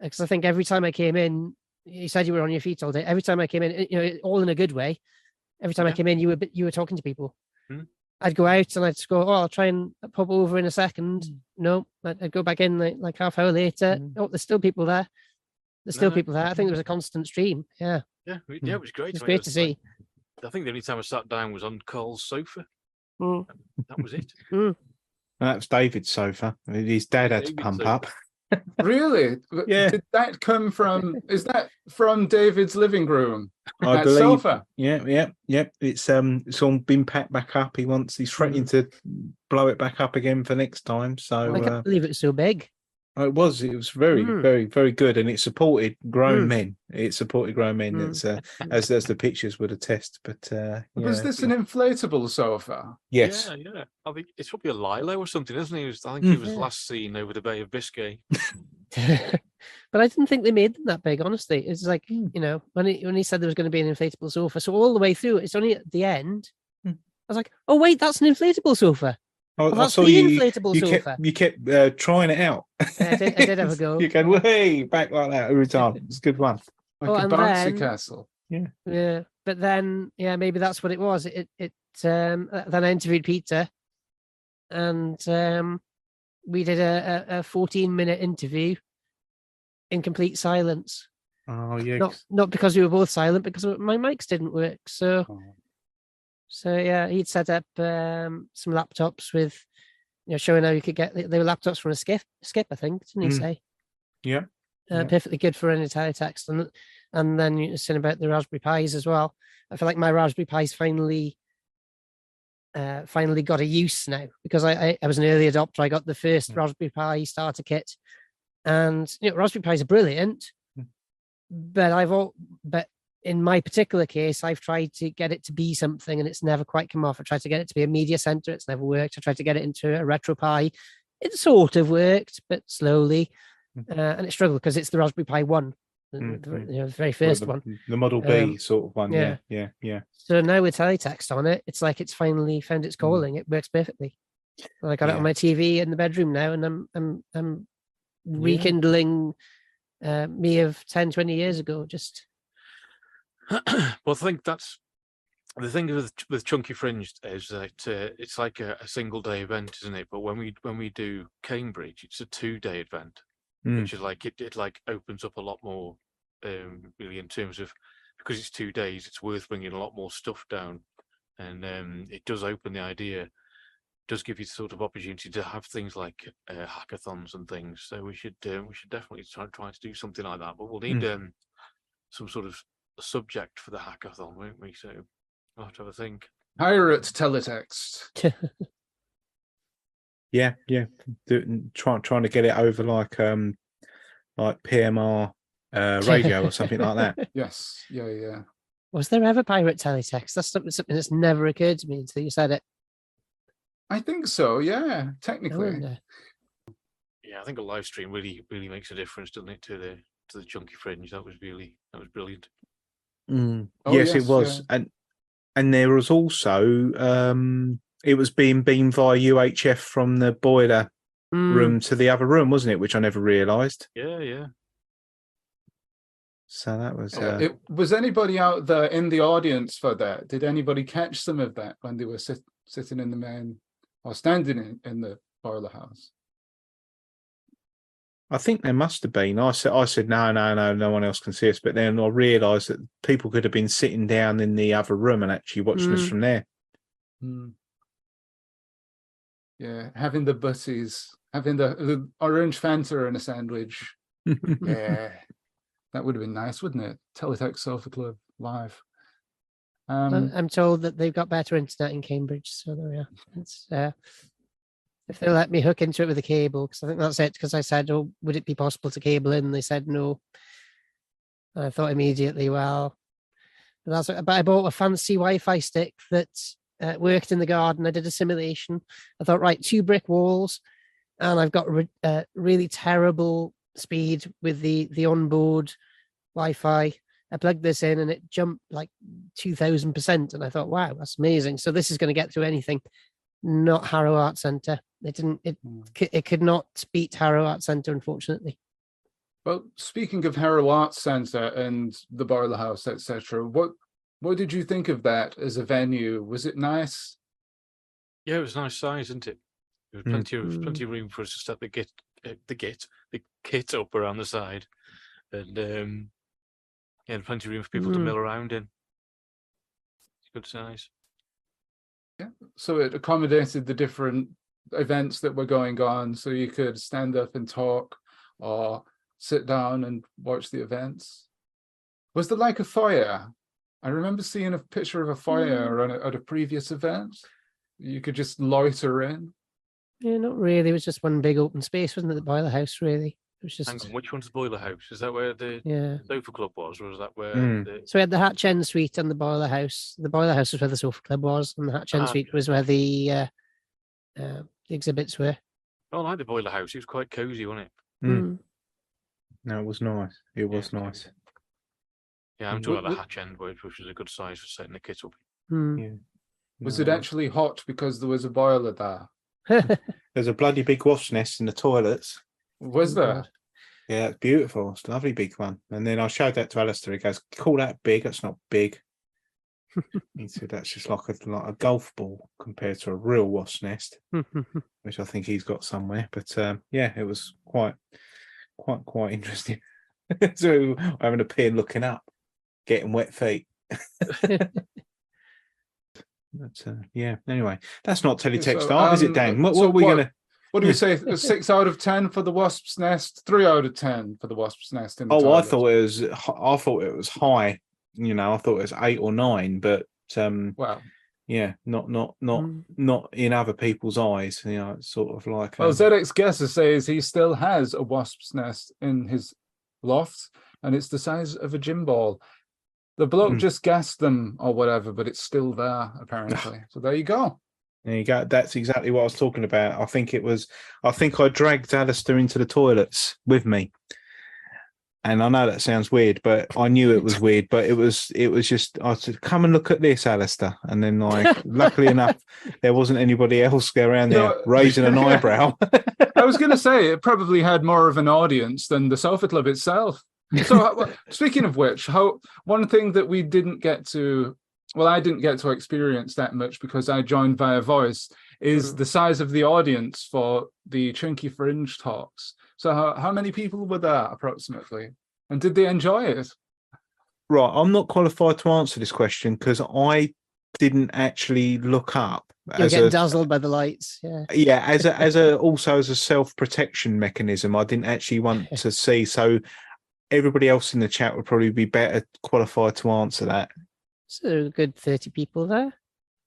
because I think every time I came in, you said you were on your feet all day. Every time I came in, you know, all in a good way. Every time I came in, you were you were talking to people. Hmm. I'd go out and I'd just go, oh, I'll try and pop over in a second. Hmm. No, I'd, I'd go back in like, like half hour later. Mm. Oh, there's still people there. There's still No, no. people there. I think there was a constant stream. Yeah, Yeah, yeah, it was great. it's I mean, great it to like- see. I think the only time I sat down was on Carl's sofa. Mm. That was it. And that was David's sofa. His dad had to pump sofa. up. Really? Yeah. Did that come from? Is that from David's living room? I that believe. sofa. Yeah, yeah, yeah. It's um, it's all been packed back up. He wants. He's threatening Mm. to blow it back up again for next time. So I can't uh, believe it's was so big. It was. It was very, Mm. very, very good, and it supported grown Mm. men. It supported grown men. Mm. It's uh, as as the pictures would attest. But uh, Was yeah, this an inflatable sofa? yes? Yeah, yeah. I think it's probably a Lilo or something, isn't he? He I think he was last seen over the Bay of Biscay. but I didn't think they made them that big. Honestly, it's like Hmm. you know when he when he said there was going to be an inflatable sofa. So all the way through, it's only at the end. Hmm. I was like, oh wait, that's an inflatable sofa. I, Oh, I that's saw the inflatable You sofa. kept you kept uh, trying it out. Yeah, I did- I did have a go. you go way back like that every time. It's a good one. Like Oh, a and bouncy then- castle. Yeah, Yeah. but then yeah, maybe that's what it was. It it um uh, then I interviewed Peter, and um we did a, a, a fourteen minute interview in complete silence. Oh yeah. Not not because we were both silent, because my mics didn't work. So Oh. So yeah, he'd set up um some laptops with you know showing how you could get they were laptops from a skip skip I think didn't he Mm. say? Yeah, Uh, yeah. Perfectly good for any teletext, and And then you saying about the Raspberry Pis as well. I feel like my Raspberry Pi's finally uh, finally got a use now because I, I, I was an early adopter. I got the first Mm. Raspberry Pi starter kit, and you know Raspberry Pis are brilliant, Mm. but I've all but in my particular case, I've tried to get it to be something and it's never quite come off. I tried to get it to be a media center, it's never worked. I tried to get it into a RetroPie, it sort of worked, but slowly, Mhm. uh, and it struggled because it's the Raspberry Pi one, the, Mm, the- mm. you know, the very Well, first the, one. The Model B Um, sort of one. Yeah. Yeah. Yeah. So now with teletext on it, it's like it's finally found its Mm. calling. It works perfectly. I got it on my TV in the bedroom now, and I'm I'm I'm Yeah. rekindling uh, me of 10, 20 years ago. Just well, I think that's the thing with with Chunky Fringed is that uh, it's like a, a single day event, isn't it? But when we when we do Cambridge, it's a two day event, Mm. which is like it, it like opens up a lot more, um, really in terms of because it's two days, it's worth bringing a lot more stuff down, and um, it does open the idea, does give you sort of opportunity to have things like uh, hackathons and things. So we should uh, we should definitely try try to do something like that. But we'll need um, some sort of a subject for the hackathon, won't we? So I'll have to have a think. Pirate teletext. Yeah. Yeah. Do, trying trying to get it over like um like PMR uh, radio or something like that. Yes. Yeah. Yeah. Was there ever pirate teletext? That's something, something that's never occurred to me until you said it. I think so. Yeah. Technically. wonder. Yeah, I think a live stream really really makes a difference, doesn't it, to the to the chunky fringe? That was really that was brilliant. Mm. Oh, yes, yes, it was, yeah. and and there was also um, it was being beamed via UHF from the boiler Mm, room to the other room, wasn't it? Which I never realised. Yeah, yeah. So that was Uh, uh, it, was anybody out there in the audience for that? Did anybody catch some of that when they were sit, sitting in the main or standing in, in the boiler house? I think there must have been. I said, I said, no, no, no, no one else can see us. But then I realised that people could have been sitting down in the other room and actually watching us Mm. from there. Hmm. Yeah, having the butties, having the, the orange Fanta and a sandwich. Yeah, that would have been nice, wouldn't it? Teletext Sofa Club live. I- Um, I'm told that they've got better internet in Cambridge, so there we are. It's, uh, if they let me hook into it with a cable, because I think that's it. Because I said, "Oh, would it be possible to cable in?" They said no. And I thought immediately, well, that's. But I bought a fancy Wi-Fi stick that uh, worked in the garden. I did a simulation. I thought, right, two brick walls, and I've got re- uh, really terrible speed with the the onboard Wi-Fi. I plugged this in and it jumped like 2000%. And I thought, wow, that's amazing. So this is going to get through anything. Not Harrow Art Centre. It didn't, it, Hmm. it could not beat Harrow Art Centre, unfortunately. well, speaking of Harrow Arts Centre and the Barlow House, etc., what what did you think of that as a venue? Was it nice? Yeah, it was a nice size, isn't it? There was Mm. plenty of Mm. plenty of room for us to set the git uh, the git the kit up around the side, and um, yeah, plenty of room for people to Mm. mill around in. It's good size. So it accommodated the different events that were going on, so you could stand up and talk or sit down and watch the events. Was there like a fire? I remember seeing a picture of a foyer hmm. on a, at a previous event. You could just loiter in. Yeah, not really. It was just one big open space, wasn't it? The boiler house, really. It was Hang on, which one's the boiler house? Is that where the yeah. sofa club was, or was that where Mm. the So we had the Hatch End Suite and the boiler house. The boiler house was where the sofa club was, and the Hatch End Ah, Suite okay. was where the uh, uh, the exhibits were. Oh, I like the boiler house. It was quite cozy, wasn't it? Mm. Mm. no, it was nice. It was it's nice. Yeah, I'm talking about the wh- hatch end, which which was a good size for setting the kit up. Mm. Yeah. Was No, it actually hot because there was a boiler there? There's a bloody big wasp nest in the toilets. Was Oh, there? Yeah, it's beautiful. It's a lovely big one. And then I showed that to Alistair. He goes, "Call that big? That's not big." he said, "That's just like a like a golf ball compared to a real wasp nest." which I think he's got somewhere. But um, yeah, it was quite, quite, quite interesting. so I'm having a pin looking up, getting wet feet. but uh, yeah, anyway, that's not teletext So, art, is it, um, Dan? What, so what are we gonna? What do we say? Six out of ten for the Wasp's Nest. Three out of ten for the Wasp's Nest. In the Oh, I thought it was. I thought it was high. You know, I thought it was eight or nine, but um, Well, yeah, not not not Mm. not in other people's eyes. You know, it's sort of like. well, um, ZX Guesser says he still has a Wasp's Nest in his loft, and it's the size of a gym ball. The bloke Hmm. just gassed them or whatever, but it's still there apparently. so there you go. There you go. That's exactly what I was talking about. I think it was. I think I dragged Alistair into the toilets with me, and I know that sounds weird, but I knew it was weird. But it was. It was just. I said, "Come and look at this, Alistair," and then, like, luckily enough, there wasn't anybody else around there know- raising an eyebrow. I was going to say it probably had more of an audience than the Sofa Club itself. So, uh, speaking of which, how one thing that we didn't get to, well, I didn't get to experience that much because I joined via voice, is Mhm. the size of the audience for the Chunky Fringe talks. So, how, how many people were there approximately, and did they enjoy it? Right, I'm not qualified to answer this question because I didn't actually look up You're getting a dazzled by the lights. Yeah. yeah as a as a also as a self protection mechanism. I didn't actually want to see. So everybody else in the chat would probably be better qualified to answer that. So a good 30 people there.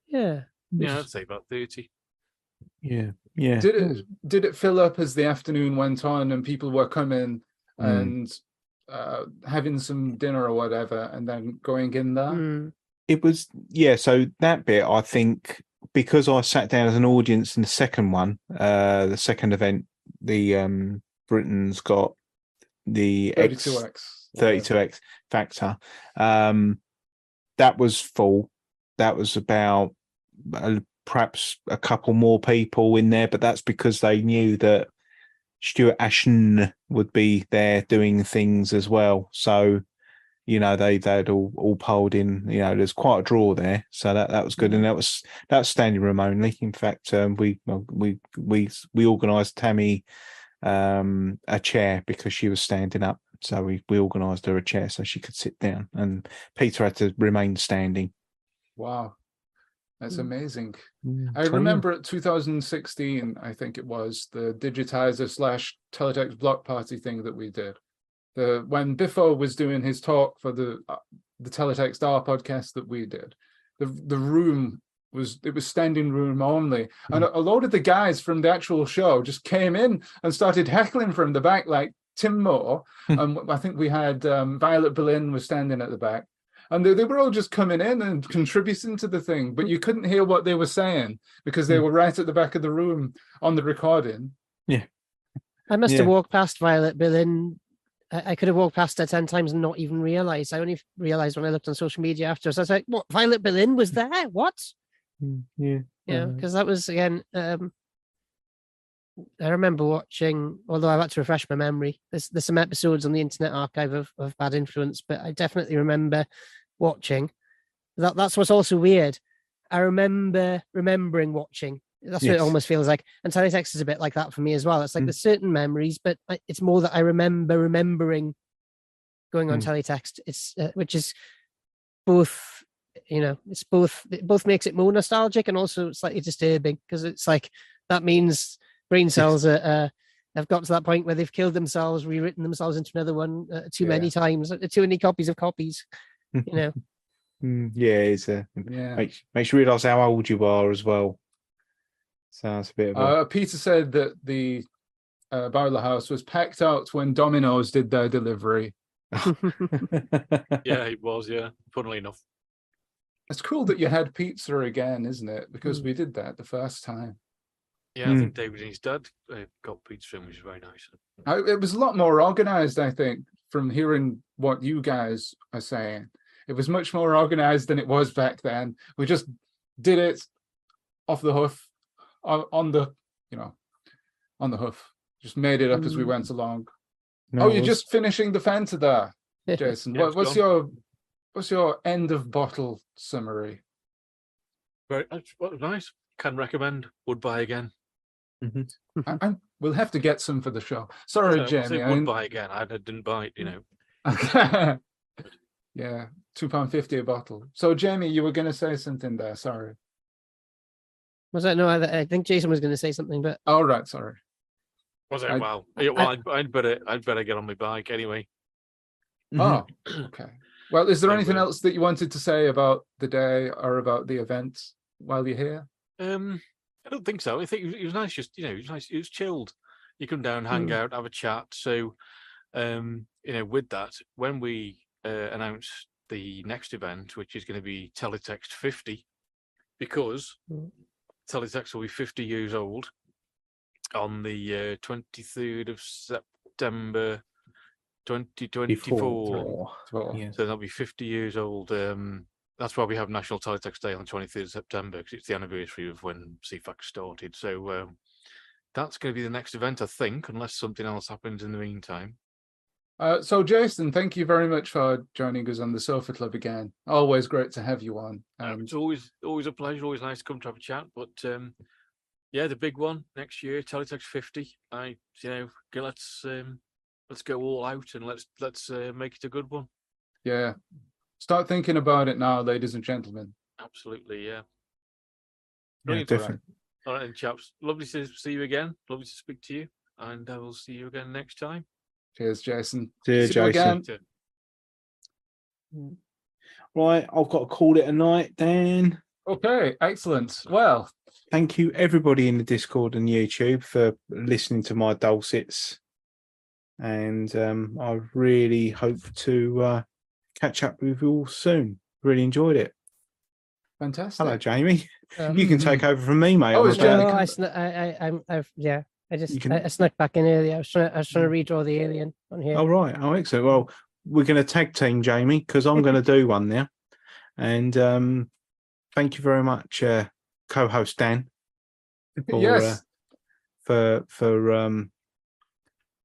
Yeah. Yeah, I'd say about 30. Yeah, yeah. Did it did it fill up as the afternoon went on and people were coming Mm. and uh, having some dinner or whatever, and then going in there? Mm. It was yeah. So that bit, I think, because I sat down as an audience in the second one, uh, the second event, the um Britain's got the X 32x. 32x factor um that was full. That was about uh, perhaps a couple more people in there but that's because they knew that stuart ashen would be there doing things as well. So you know they they'd all all polled in you know there's quite a draw there. So that that was good. And that was that's standing room only. In fact um we we we we organized tammy um a chair because she was standing up so we we organized her a chair so she could sit down and peter had to remain standing Wow. That's Mm. amazing. Mm, I remember at 2016, I think it was the digitizer slash teletext block party thing that we did. The when Biffo was doing his talk for the uh, the teletext R podcast that we did, the the room was it was standing room only, and a, a load of the guys from the actual show just came in and started heckling from the back like Tim Moore, and I think we had um, Violet Berlin was standing at the back, and they, they were all just coming in and contributing to the thing, but you couldn't hear what they were saying because they Hmm. were right at the back of the room on the recording. Yeah, I must Yeah. have walked past Violet Berlin. I, I could have walked past her 10 times and not even realized. I only realized when I looked on social media afterwards. I was like, what? Violet Berlin was there? What? Mm, yeah Yeah, because that was again. Um, I remember watching, although I've had to refresh my memory. There's there's some episodes on the Internet Archive of, of Bad Influence, but I definitely remember watching. That that's what's also weird. I remember remembering watching. That's what Yes. it almost feels like. And teletext is a bit like that for me as well. It's like Mm. there's certain memories, but I, it's more that I remember remembering going on Mm. teletext. It's uh, which is both you know it's both it both makes it more nostalgic and also slightly disturbing because it's like that means brain cells are uh, have got to that point where they've killed themselves rewritten themselves into another one uh, too many times uh, too many copies of copies you know mm, yeah it's a Yeah. makes makes you realize how old you are as well sounds a bit of a Uh, Peter said that the uh, Boiler House was packed out when Domino's did their delivery. Yeah, it was. Yeah, funnily enough. It's cool that you had pizza again, isn't it? Because Mm. we did that the first time. Yeah, I Mm. think David and his dad uh, got pizza from, which is very nice. I, it was a lot more organized, I think, from hearing what you guys are saying. It was much more organized than it was back then. We just did it off the hoof, on, on the, you know, on the hoof. Just made it up as we Mm. went along. No, oh, it you're was- just finishing the Fanta there, Jason. Yeah, what, what's gone. your what's your end of bottle summary? Very well, nice. Can recommend. Would buy again. Mm-hmm. I, mm-hmm. I, we'll have to get some for the show. Sorry, Yeah, I say Jamie. I would mean- buy again. I didn't buy it. You know. yeah, two pound fifty a bottle. So, Jamie, you were going to say something there. Sorry. Was that no? I, I think Jason was going to say something, but All right. Sorry. Was it? I- well, yeah, well, I'd, I'd better, I'd better get on my bike anyway. Mm-hmm. Oh, okay. Well, is there So, anything else that you wanted to say about the day or about the event while you're here? Um, I don't think so. I think it was, it was nice. Just you know, it was nice. It was chilled. You come down, hang Mm. out, have a chat. So, um, you know, with that, when we uh, announce the next event, which is going to be Teletext 50, because Mm. Teletext will be 50 years old on the uh, 23rd of September 2024. Before. Well, Yeah. So that'll be 50 years old. Um, that's why we have National Teletext Day on the 23rd of September because it's the anniversary of when Ceefax started. So um, that's going to be the next event, I think, unless something else happens in the meantime. Uh, so, Jason, thank you very much for joining us on the Sofa Club again. Always great to have you on. Um, it's always always a pleasure, always nice to come to have a chat. But um, yeah, the big one next year, Teletext 50. I, you know, let's um, let's go all out and let's let's uh, make it a good one. yeah, start thinking about it now, ladies and gentlemen. Absolutely, yeah. Yeah, Brilliant. definitely. All right, then, chaps. Lovely to see you again. Lovely to speak to you, and I will see you again next time. Cheers, Jason. See you, See you Jason. again. Right, I've got to call it a night, Dan. Okay, excellent. Well, Thank you, everybody in the Discord and YouTube, for listening to my dulcets. And um, I really hope to uh, catch up with you all soon. Really enjoyed it. fantastic. Hello, Jamie. um, You can take over from me, mate. Oh, I'm it's about- Jamie. no, I, snu- I, I, I'm, I've, yeah, I just, can- I, I snuck back in earlier. I was trying, to, I was trying to redraw the alien on here. Oh right. Oh excellent. Well, we're going to tag team Jamie because I'm going to do one now. And um, thank you very much, uh, co-host Dan, for, uh, yes. for for um,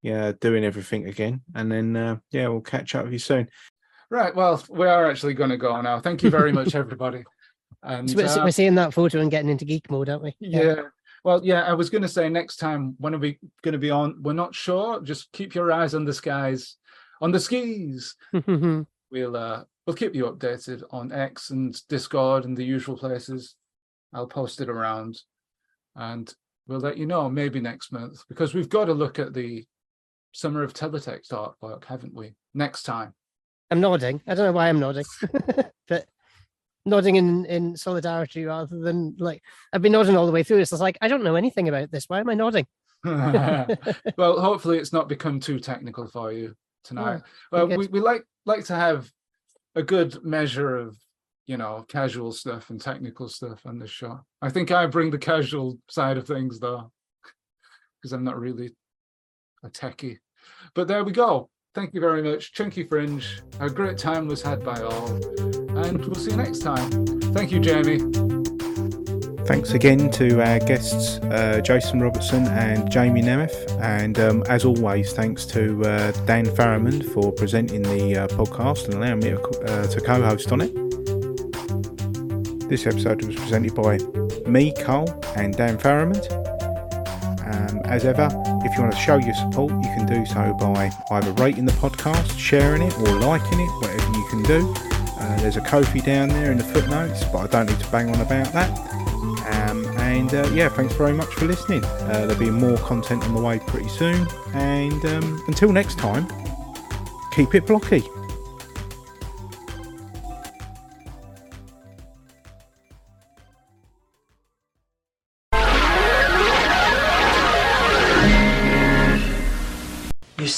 yeah, doing everything again. And then uh, yeah, we'll catch up with you soon. Right. Well, we are actually going to go now. Thank you very much, everybody. And So we're, uh, we're seeing that photo and getting into geek mode, aren't we? yeah. Well, yeah, I was going to say next time when are we going to be on? We're not sure. Just keep your eyes on the skies, on the skis. We'll uh we'll keep you updated on X and Discord and the usual places. I'll post it around, and we'll let you know maybe next month because we've got to look at the Summer of Teletext artwork, haven't we? Next time. I'm nodding. I don't know why I'm nodding, but nodding in, in solidarity rather than like I've been nodding all the way through. It's like I don't know anything about this. Why am I nodding? well, hopefully it's not become too technical for you tonight. Oh, well, we, we like like to have a good measure of you know casual stuff and technical stuff on this show. I think I bring the casual side of things though, because I'm not really a techie. But there we go. Thank you very much, Chunky Fringe. A great time was had by all, and we'll see you next time. Thank you, Jamie. Thanks again to our guests, uh, Jason Robertson and Jamie Nemeth. And um, as always, thanks to uh, Dan Farrimond for presenting the uh, podcast and allowing me to, co- uh, to co host on it. This episode was presented by me, Carl, and Dan Farrimond. As ever, if you want to show your support, you can do so by either rating the podcast, sharing it, or liking it, whatever you can do. Uh, there's a Ko-fi down there in the footnotes, but I don't need to bang on about that. Um, and uh, yeah, thanks very much for listening. Uh, there'll be more content on the way pretty soon. And um, until next time, keep it blocky.